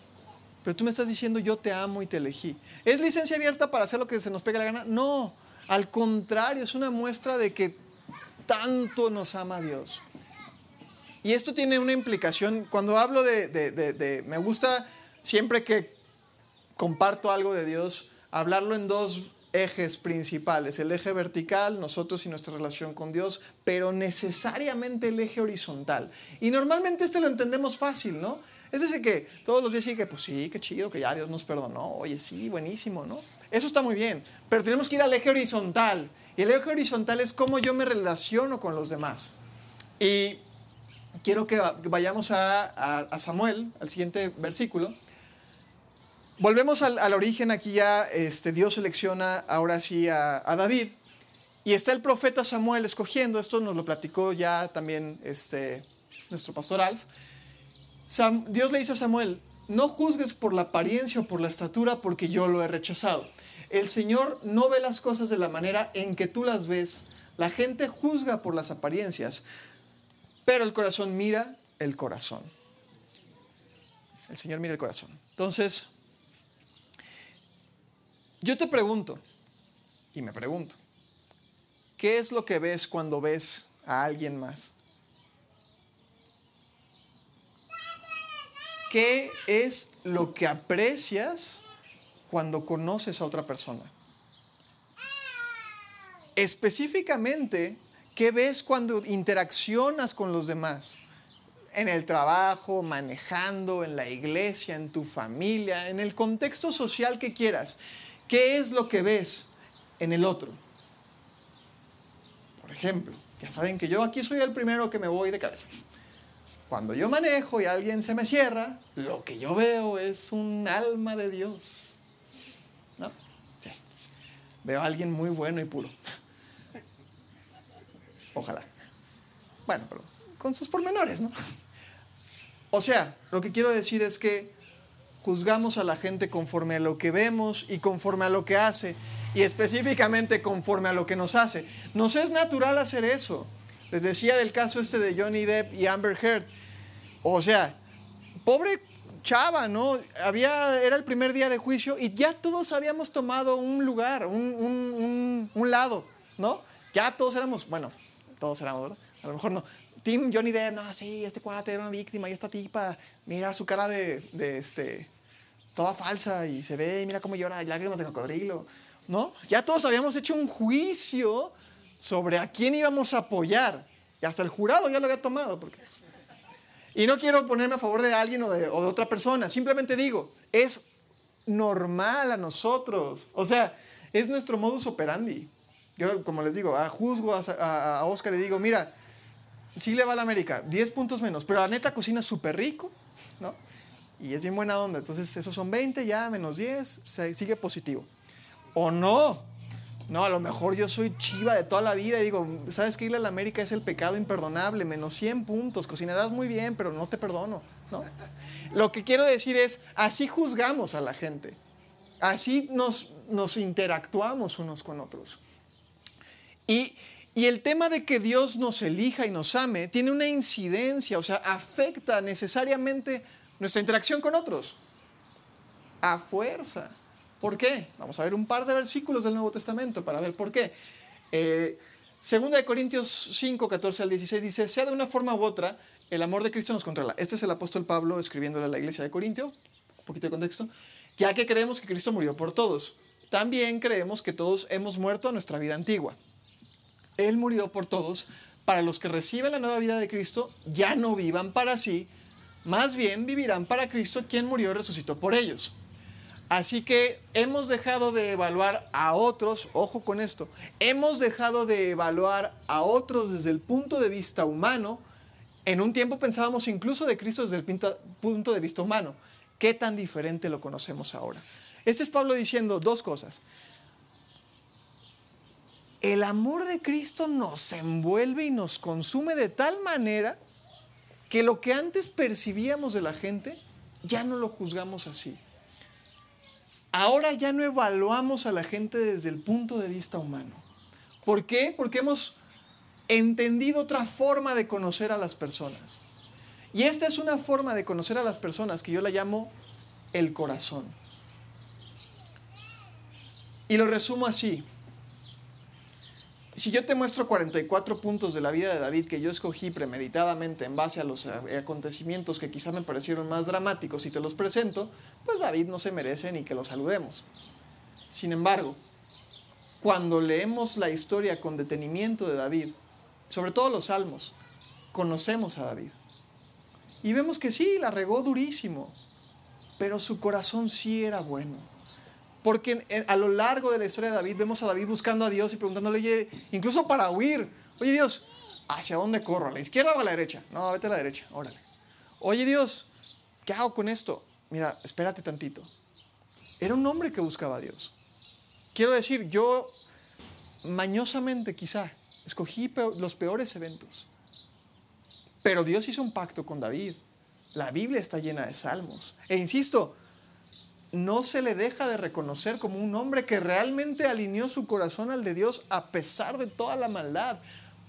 Pero tú me estás diciendo, yo te amo y te elegí. ¿Es licencia abierta para hacer lo que se nos pega la gana? No, al contrario, es una muestra de que tanto nos ama Dios. Y esto tiene una implicación, cuando hablo de, me gusta siempre que comparto algo de Dios, hablarlo en dos ejes principales, el eje vertical, nosotros y nuestra relación con Dios, pero necesariamente el eje horizontal. Y normalmente este lo entendemos fácil, ¿no? Es decir, que todos los días sí que, pues sí, qué chido, que ya Dios nos perdonó, oye, sí, buenísimo, ¿no? Eso está muy bien, pero tenemos que ir al eje horizontal. Y el eje horizontal es cómo yo me relaciono con los demás. Y quiero que vayamos a, Samuel, al siguiente versículo. Volvemos al, origen, aquí ya este, Dios selecciona ahora sí a, David. Y está el profeta Samuel escogiendo, esto nos lo platicó ya también este, nuestro pastor Alf. Dios le dice a Samuel, no juzgues por la apariencia o por la estatura porque yo lo he rechazado. El Señor no ve las cosas de la manera en que tú las ves. La gente juzga por las apariencias, pero el corazón mira el corazón. El Señor mira el corazón. Entonces, yo te pregunto, y me pregunto, ¿qué es lo que ves cuando ves a alguien más? ¿Qué es lo que aprecias cuando conoces a otra persona? Específicamente, ¿Qué ves cuando interaccionas con los demás? En el trabajo, manejando, en la iglesia, en tu familia, en el contexto social que quieras. ¿Qué es lo que ves en el otro? Por ejemplo, ya saben que yo aquí soy el primero que me voy de cabeza. Cuando yo manejo y alguien se me cierra, lo que yo veo es un alma de Dios. ¿No? Sí. Veo a alguien muy bueno y puro. Ojalá. Bueno, pero con sus pormenores, ¿no? O sea, lo que quiero decir es que juzgamos a la gente conforme a lo que vemos y conforme a lo que hace, y específicamente conforme a lo que nos hace. Nos es natural hacer eso. Les decía del caso este de Johnny Depp y Amber Heard. O sea, pobre chava, ¿no? Había, era el primer día de juicio y ya todos habíamos tomado un lugar, un, un, un lado, ¿no? Ya todos éramos, bueno, todos éramos, ¿verdad? A lo mejor no. Team Johnny Depp, no, sí, este cuate era una víctima y esta tipa, mira su cara de, de este, toda falsa y se ve, mira cómo llora, lágrimas de cocodrilo, ¿no? Ya todos habíamos hecho un juicio sobre a quién íbamos a apoyar y hasta el jurado ya lo había tomado. Porque... Y no quiero ponerme a favor de alguien o de, o de otra persona, simplemente digo, es normal a nosotros, o sea, es nuestro modus operandi. Yo, como les digo, a juzgo a, a, a Oscar y digo, mira, sí le va a la América, 10 puntos menos, pero la neta cocina súper rico, ¿no? Y es bien buena onda, entonces esos son 20, ya menos 10, se sigue positivo. O no, no, a lo mejor yo soy chiva de toda la vida y digo, ¿sabes que irle a la América es el pecado imperdonable? Menos 100 puntos, cocinarás muy bien, pero no te perdono, ¿no? Lo que quiero decir es, así juzgamos a la gente, así nos, nos interactuamos unos con otros. Y, y el tema de que Dios nos elija y nos ame tiene una incidencia, o sea, afecta necesariamente nuestra interacción con otros. A fuerza. ¿Por qué? Vamos a ver un par de versículos del Nuevo Testamento para ver por qué. Eh, segunda de Corintios 5, 14 al 16 dice, sea de una forma u otra, el amor de Cristo nos controla. Este es el apóstol Pablo escribiéndole a la iglesia de Corintio, un poquito de contexto, ya que creemos que Cristo murió por todos. También creemos que todos hemos muerto a nuestra vida antigua. Él murió por todos, para los que reciben la nueva vida de Cristo, ya no vivan para sí, más bien vivirán para Cristo, quien murió y resucitó por ellos. Así que hemos dejado de evaluar a otros, ojo con esto, hemos dejado de evaluar a otros desde el punto de vista humano. En un tiempo pensábamos incluso de Cristo desde el punto de vista humano. ¿Qué tan diferente lo conocemos ahora? Este es Pablo diciendo dos cosas. El amor de Cristo nos envuelve y nos consume de tal manera que lo que antes percibíamos de la gente, ya no lo juzgamos así. Ahora ya no evaluamos a la gente desde el punto de vista humano. ¿Por qué? Porque hemos entendido otra forma de conocer a las personas. Y esta es una forma de conocer a las personas que yo la llamo el corazón. Y lo resumo así si yo te muestro 44 puntos de la vida de David que yo escogí premeditadamente en base a los eh, acontecimientos que quizá me parecieron más dramáticos y te los presento, pues David no se merece ni que lo saludemos. Sin embargo, cuando leemos la historia con detenimiento de David, sobre todo los salmos, conocemos a David. Y vemos que sí, la regó durísimo, pero su corazón sí era bueno porque a lo largo de la historia de David vemos a David buscando a Dios y preguntándole, incluso para huir, oye Dios, ¿hacia dónde corro? ¿A la izquierda o a la derecha? No, vete a la derecha, órale. Oye Dios, ¿qué hago con esto? Mira, espérate tantito. Era un hombre que buscaba a Dios. Quiero decir, yo mañosamente quizá escogí los peores eventos. Pero Dios hizo un pacto con David. La Biblia está llena de salmos. E insisto, no se le deja de reconocer como un hombre que realmente alineó su corazón al de Dios a pesar de toda la maldad.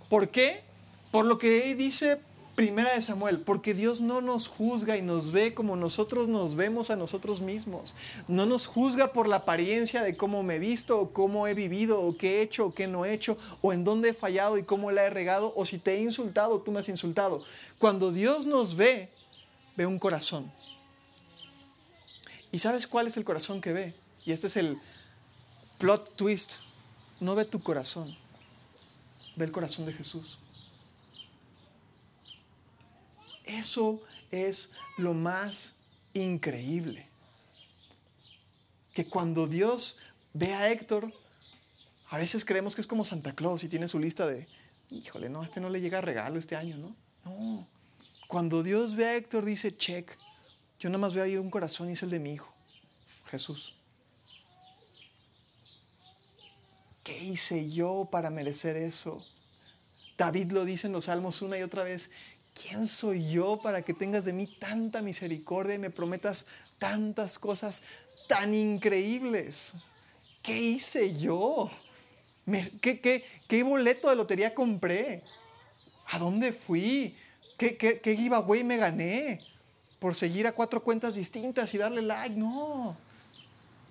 ¿Por qué? Por lo que dice Primera de Samuel, porque Dios no nos juzga y nos ve como nosotros nos vemos a nosotros mismos. No nos juzga por la apariencia de cómo me he visto, o cómo he vivido, o qué he hecho, o qué no he hecho, o en dónde he fallado y cómo la he regado, o si te he insultado o tú me has insultado. Cuando Dios nos ve, ve un corazón. ¿Y sabes cuál es el corazón que ve? Y este es el plot twist. No ve tu corazón, ve el corazón de Jesús. Eso es lo más increíble. Que cuando Dios ve a Héctor, a veces creemos que es como Santa Claus y tiene su lista de, híjole, no, a este no le llega regalo este año, ¿no? No. Cuando Dios ve a Héctor, dice, check. Yo nada más veo ahí un corazón y es el de mi hijo, Jesús. ¿Qué hice yo para merecer eso? David lo dice en los Salmos una y otra vez. ¿Quién soy yo para que tengas de mí tanta misericordia y me prometas tantas cosas tan increíbles? ¿Qué hice yo? ¿Qué, boleto de lotería compré? ¿A dónde fui? ¿Qué, qué, qué giveaway me gané? Por seguir a cuatro cuentas distintas y darle like. No.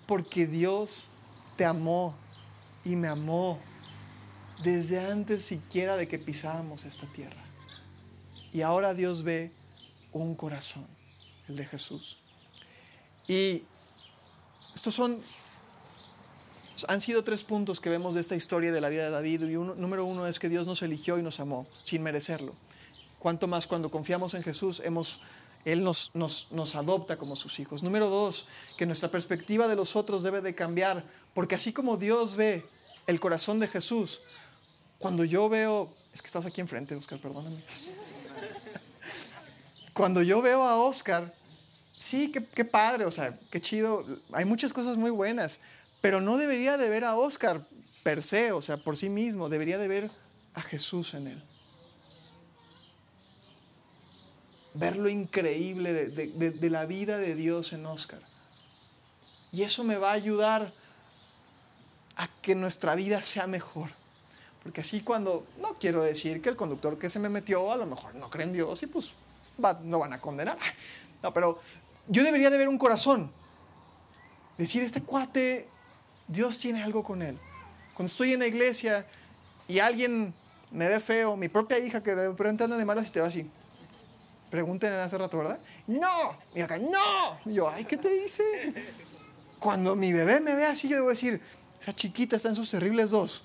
Porque Dios te amó y me amó desde antes siquiera de que pisáramos esta tierra. Y ahora Dios ve un corazón, el de Jesús. Y estos son, han sido tres puntos que vemos de esta historia de la vida de David. Y uno, número uno es que Dios nos eligió y nos amó sin merecerlo. Cuanto más cuando confiamos en Jesús, hemos, Él nos, nos, nos adopta como sus hijos. Número dos, que nuestra perspectiva de los otros debe de cambiar, porque así como Dios ve el corazón de Jesús, cuando yo veo, es que estás aquí enfrente, Oscar, perdóname. Cuando yo veo a Oscar, sí, qué, qué, padre, o sea, qué chido, hay muchas cosas muy buenas, pero no debería de ver a Oscar per se, o sea, por sí mismo, debería de ver a Jesús en él. Ver lo increíble de, la vida de Dios en Oscar. Y eso me va a ayudar a que nuestra vida sea mejor. Porque así cuando, no quiero decir que el conductor que se me metió a lo mejor no cree en Dios y pues no van a condenar. No, pero yo debería de ver un corazón. Decir, este cuate, Dios tiene algo con él. Cuando estoy en la iglesia y alguien me ve feo, mi propia hija que de repente anda de malas y te va así. Pregúntenle hace rato, ¿verdad? No. Y acá, no. Y yo, ay, ¿qué te dice? Cuando mi bebé me ve así, yo debo decir, esa chiquita está en sus terribles dos.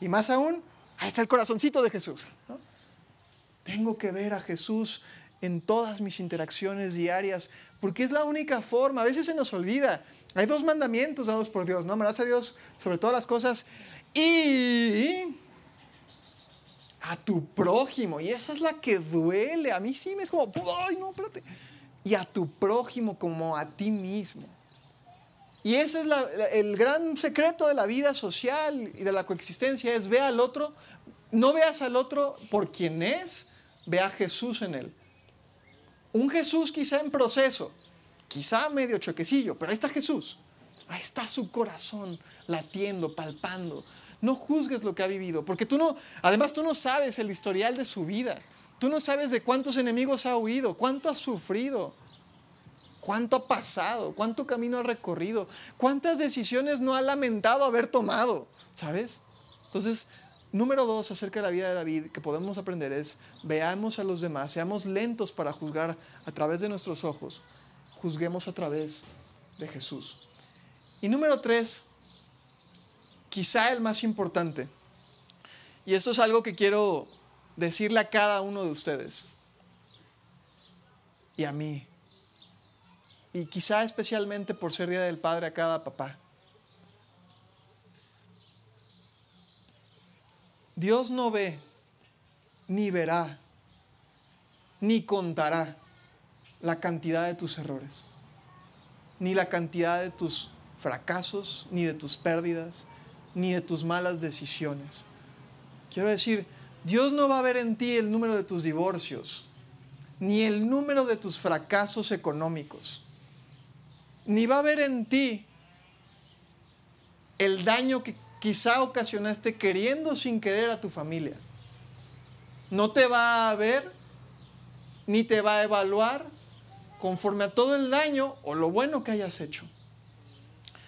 Y más aún, ahí está el corazoncito de Jesús. ¿no? Tengo que ver a Jesús en todas mis interacciones diarias, porque es la única forma. A veces se nos olvida. Hay dos mandamientos dados por Dios, ¿no? Amarás a Dios sobre todas las cosas y a tu prójimo. Y esa es la que duele. A mí sí me es como, ay, no, espérate. Y a tu prójimo como a ti mismo. Y ese es el gran secreto de la vida social y de la coexistencia, es ve al otro, no veas al otro por quien es, ve a Jesús en él. Un Jesús quizá en proceso, quizá medio choquecillo, pero ahí está Jesús. Ahí está su corazón latiendo, palpando. No juzgues lo que ha vivido, porque tú no, además tú no sabes el historial de su vida. Tú no sabes de cuántos enemigos ha huido, cuánto ha sufrido, cuánto ha pasado, cuánto camino ha recorrido, cuántas decisiones no ha lamentado haber tomado, ¿sabes? Entonces, número dos acerca de la vida de David que podemos aprender es, veamos a los demás, seamos lentos para juzgar a través de nuestros ojos, juzguemos a través de Jesús. Y número tres, quizá el más importante, y esto es algo que quiero decirle a cada uno de ustedes. Y a mí. Y quizá especialmente por ser Día del Padre a cada papá. Dios no ve, ni verá, ni contará la cantidad de tus errores, ni la cantidad de tus fracasos, ni de tus pérdidas, ni de tus malas decisiones. Quiero decir, Dios no va a ver en ti el número de tus divorcios, ni el número de tus fracasos económicos ni va a ver en ti el daño que quizá ocasionaste queriendo sin querer a tu familia. No te va a ver ni te va a evaluar conforme a todo el daño o lo bueno que hayas hecho.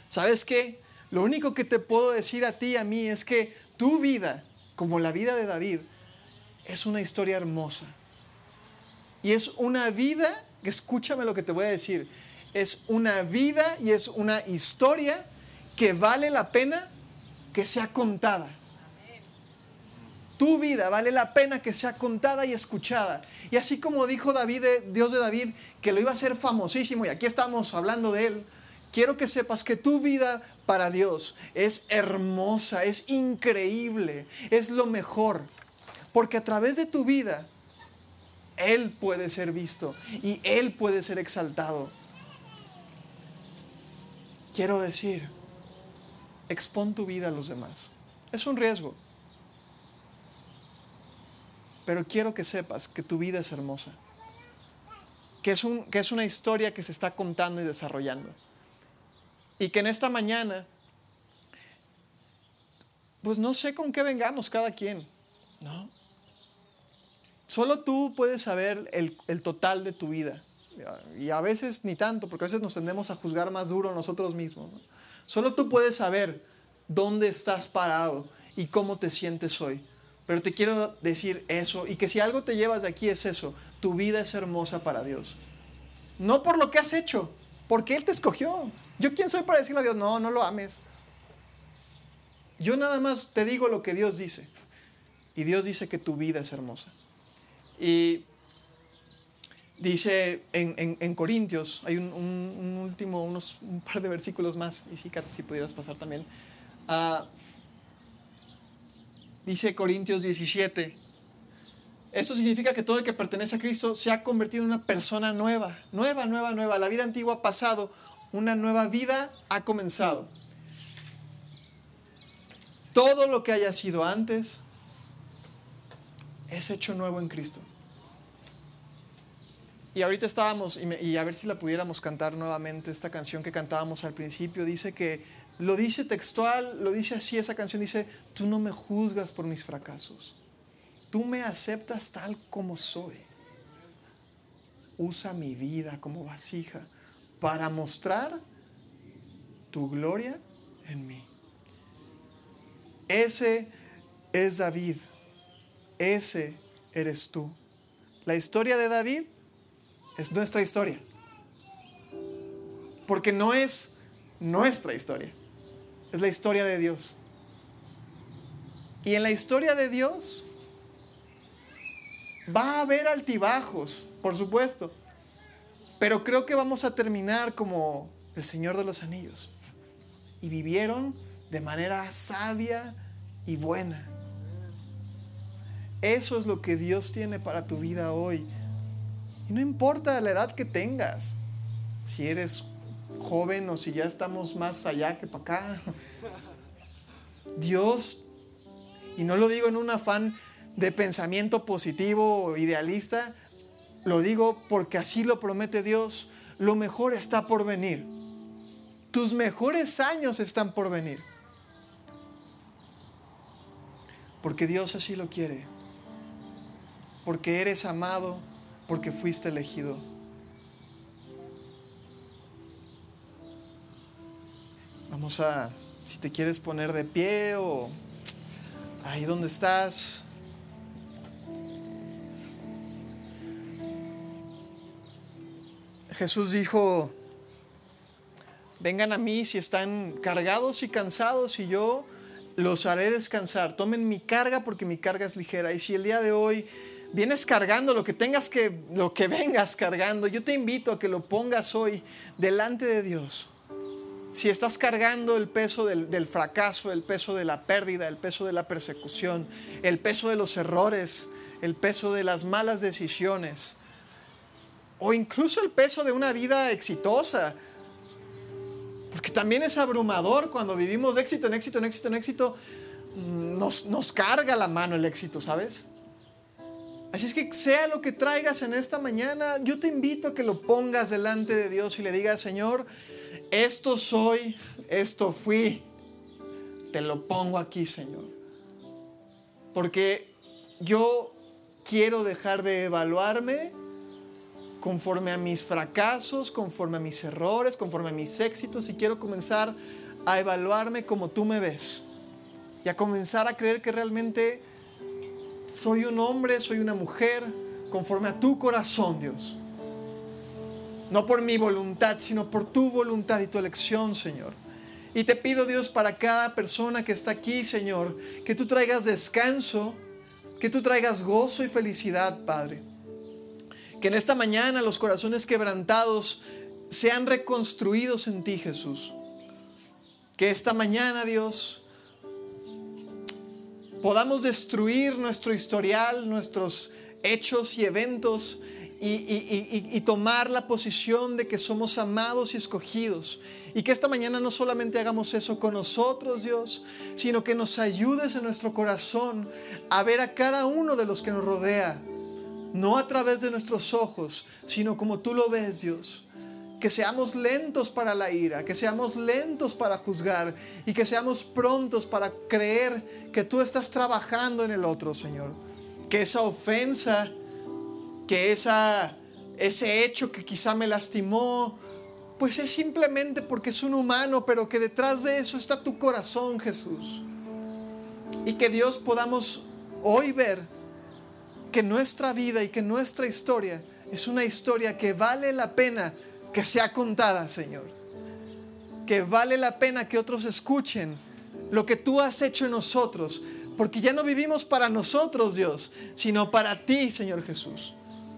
¿Sabes qué? Lo único que te puedo decir a ti y a mí es que tu vida, como la vida de David, es una historia hermosa. Y es una vida, escúchame lo que te voy a decir, es una vida y es una historia que vale la pena que sea contada. tu vida vale la pena que sea contada y escuchada. Y así como dijo David, Dios de David, que lo iba a hacer famosísimo, y aquí estamos hablando de él, quiero que sepas que tu vida para Dios es hermosa, es increíble, es lo mejor. Porque a través de tu vida, Él puede ser visto y Él puede ser exaltado. Quiero decir, expon tu vida a los demás. Es un riesgo. Pero quiero que sepas que tu vida es hermosa. Que es, un, que es una historia que se está contando y desarrollando. Y que en esta mañana, pues no sé con qué vengamos cada quien, ¿no? Solo tú puedes saber el, el total de tu vida. Y a veces ni tanto, porque a veces nos tendemos a juzgar más duro nosotros mismos. ¿no? Solo tú puedes saber dónde estás parado y cómo te sientes hoy. Pero te quiero decir eso y que si algo te llevas de aquí es eso, tu vida es hermosa para Dios. No por lo que has hecho, porque Él te escogió. ¿Yo quién soy para decirle a Dios, no, no lo ames? Yo nada más te digo lo que Dios dice. Y Dios dice que tu vida es hermosa. Y dice en, Corintios, hay un, último, unos, un par de versículos más, y si, si pudieras pasar también. Uh, dice Corintios 17. Esto significa que todo el que pertenece a Cristo se ha convertido en una persona nueva, nueva, nueva, nueva. La vida antigua ha pasado, una nueva vida ha comenzado. Todo lo que haya sido antes es hecho nuevo en Cristo. Y ahorita estábamos, y, a ver si la pudiéramos cantar nuevamente, esta canción que cantábamos al principio, dice que, lo dice textual, lo dice así esa canción, dice, tú no me juzgas por mis fracasos, tú me aceptas tal como soy. Usa mi vida como vasija para mostrar tu gloria en mí. Ese es David, ese eres tú. La historia de David es nuestra historia. Porque no es nuestra historia, es la historia de Dios. Y en la historia de Dios va a haber altibajos, por supuesto. Pero creo que vamos a terminar como el Señor de los Anillos. Y vivieron de manera sabia y buena. Eso es lo que Dios tiene para tu vida hoy. Y no importa la edad que tengas, si eres joven o si ya estamos más allá que para acá. Dios, y no lo digo en un afán de pensamiento positivo o idealista, lo digo porque así lo promete Dios, lo mejor está por venir. Tus mejores años están por venir. Porque Dios así lo quiere. Porque eres amado porque fuiste elegido. Vamos a, si te quieres poner de pie o ahí donde estás. Jesús dijo, vengan a mí si están cargados y cansados y yo los haré descansar. Tomen mi carga porque mi carga es ligera. Y si el día de hoy vienes cargando lo que tengas que, lo que vengas cargando, yo te invito a que lo pongas hoy delante de Dios. Si estás cargando el peso del, del, fracaso, el peso de la pérdida, el peso de la persecución, el peso de los errores, el peso de las malas decisiones, o incluso el peso de una vida exitosa, porque también es abrumador cuando vivimos de éxito en éxito, en éxito, en éxito, nos, nos carga la mano el éxito, ¿sabes? Así es que sea lo que traigas en esta mañana, yo te invito a que lo pongas delante de Dios y le digas, Señor, esto soy, esto fui, te lo pongo aquí, Señor. Porque yo quiero dejar de evaluarme conforme a mis fracasos, conforme a mis errores, conforme a mis éxitos y quiero comenzar a evaluarme como tú me ves y a comenzar a creer que realmente soy un hombre, soy una mujer, conforme a tu corazón, Dios. No por mi voluntad, sino por tu voluntad y tu elección, Señor. Y te pido, Dios, para cada persona que está aquí, Señor, que tú traigas descanso que tú traigas gozo y felicidad, Padre. Que en esta mañana los corazones quebrantados sean reconstruidos en ti, Jesús. Que esta mañana, Dios, podamos destruir nuestro historial, nuestros hechos y eventos y, tomar la posición de que somos amados y escogidos. Y que esta mañana no solamente hagamos eso con nosotros, Dios, sino que nos ayudes en nuestro corazón a ver a cada uno de los que nos rodea, no a través de nuestros ojos, sino como tú lo ves, Dios. Que seamos lentos para la ira, que seamos lentos para juzgar y que seamos prontos para creer que tú estás trabajando en el otro, Señor. Que esa ofensa que esa, ese hecho que quizá me lastimó, pues es simplemente porque es un humano, pero que detrás de eso está tu corazón, Jesús. Y que Dios podamos hoy ver que nuestra vida y que nuestra historia es una historia que vale la pena que sea contada, Señor. Que vale la pena que otros escuchen lo que tú has hecho en nosotros. Porque ya no vivimos para nosotros, Dios, sino para ti, Señor Jesús.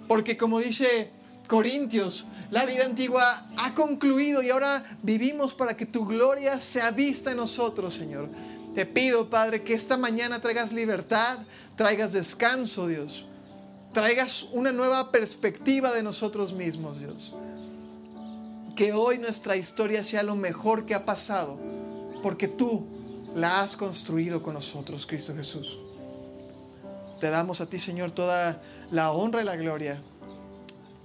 Porque como dice Corintios, la vida antigua ha concluido y ahora vivimos para que tu gloria sea vista en nosotros, Señor. Te pido, Padre, que esta mañana traigas libertad, traigas descanso, Dios. Traigas una nueva perspectiva de nosotros mismos, Dios. Que hoy nuestra historia sea lo mejor que ha pasado, porque tú la has construido con nosotros, Cristo Jesús. Te damos a ti, Señor, toda la honra y la gloria.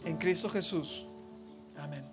En Cristo Jesús. Amén.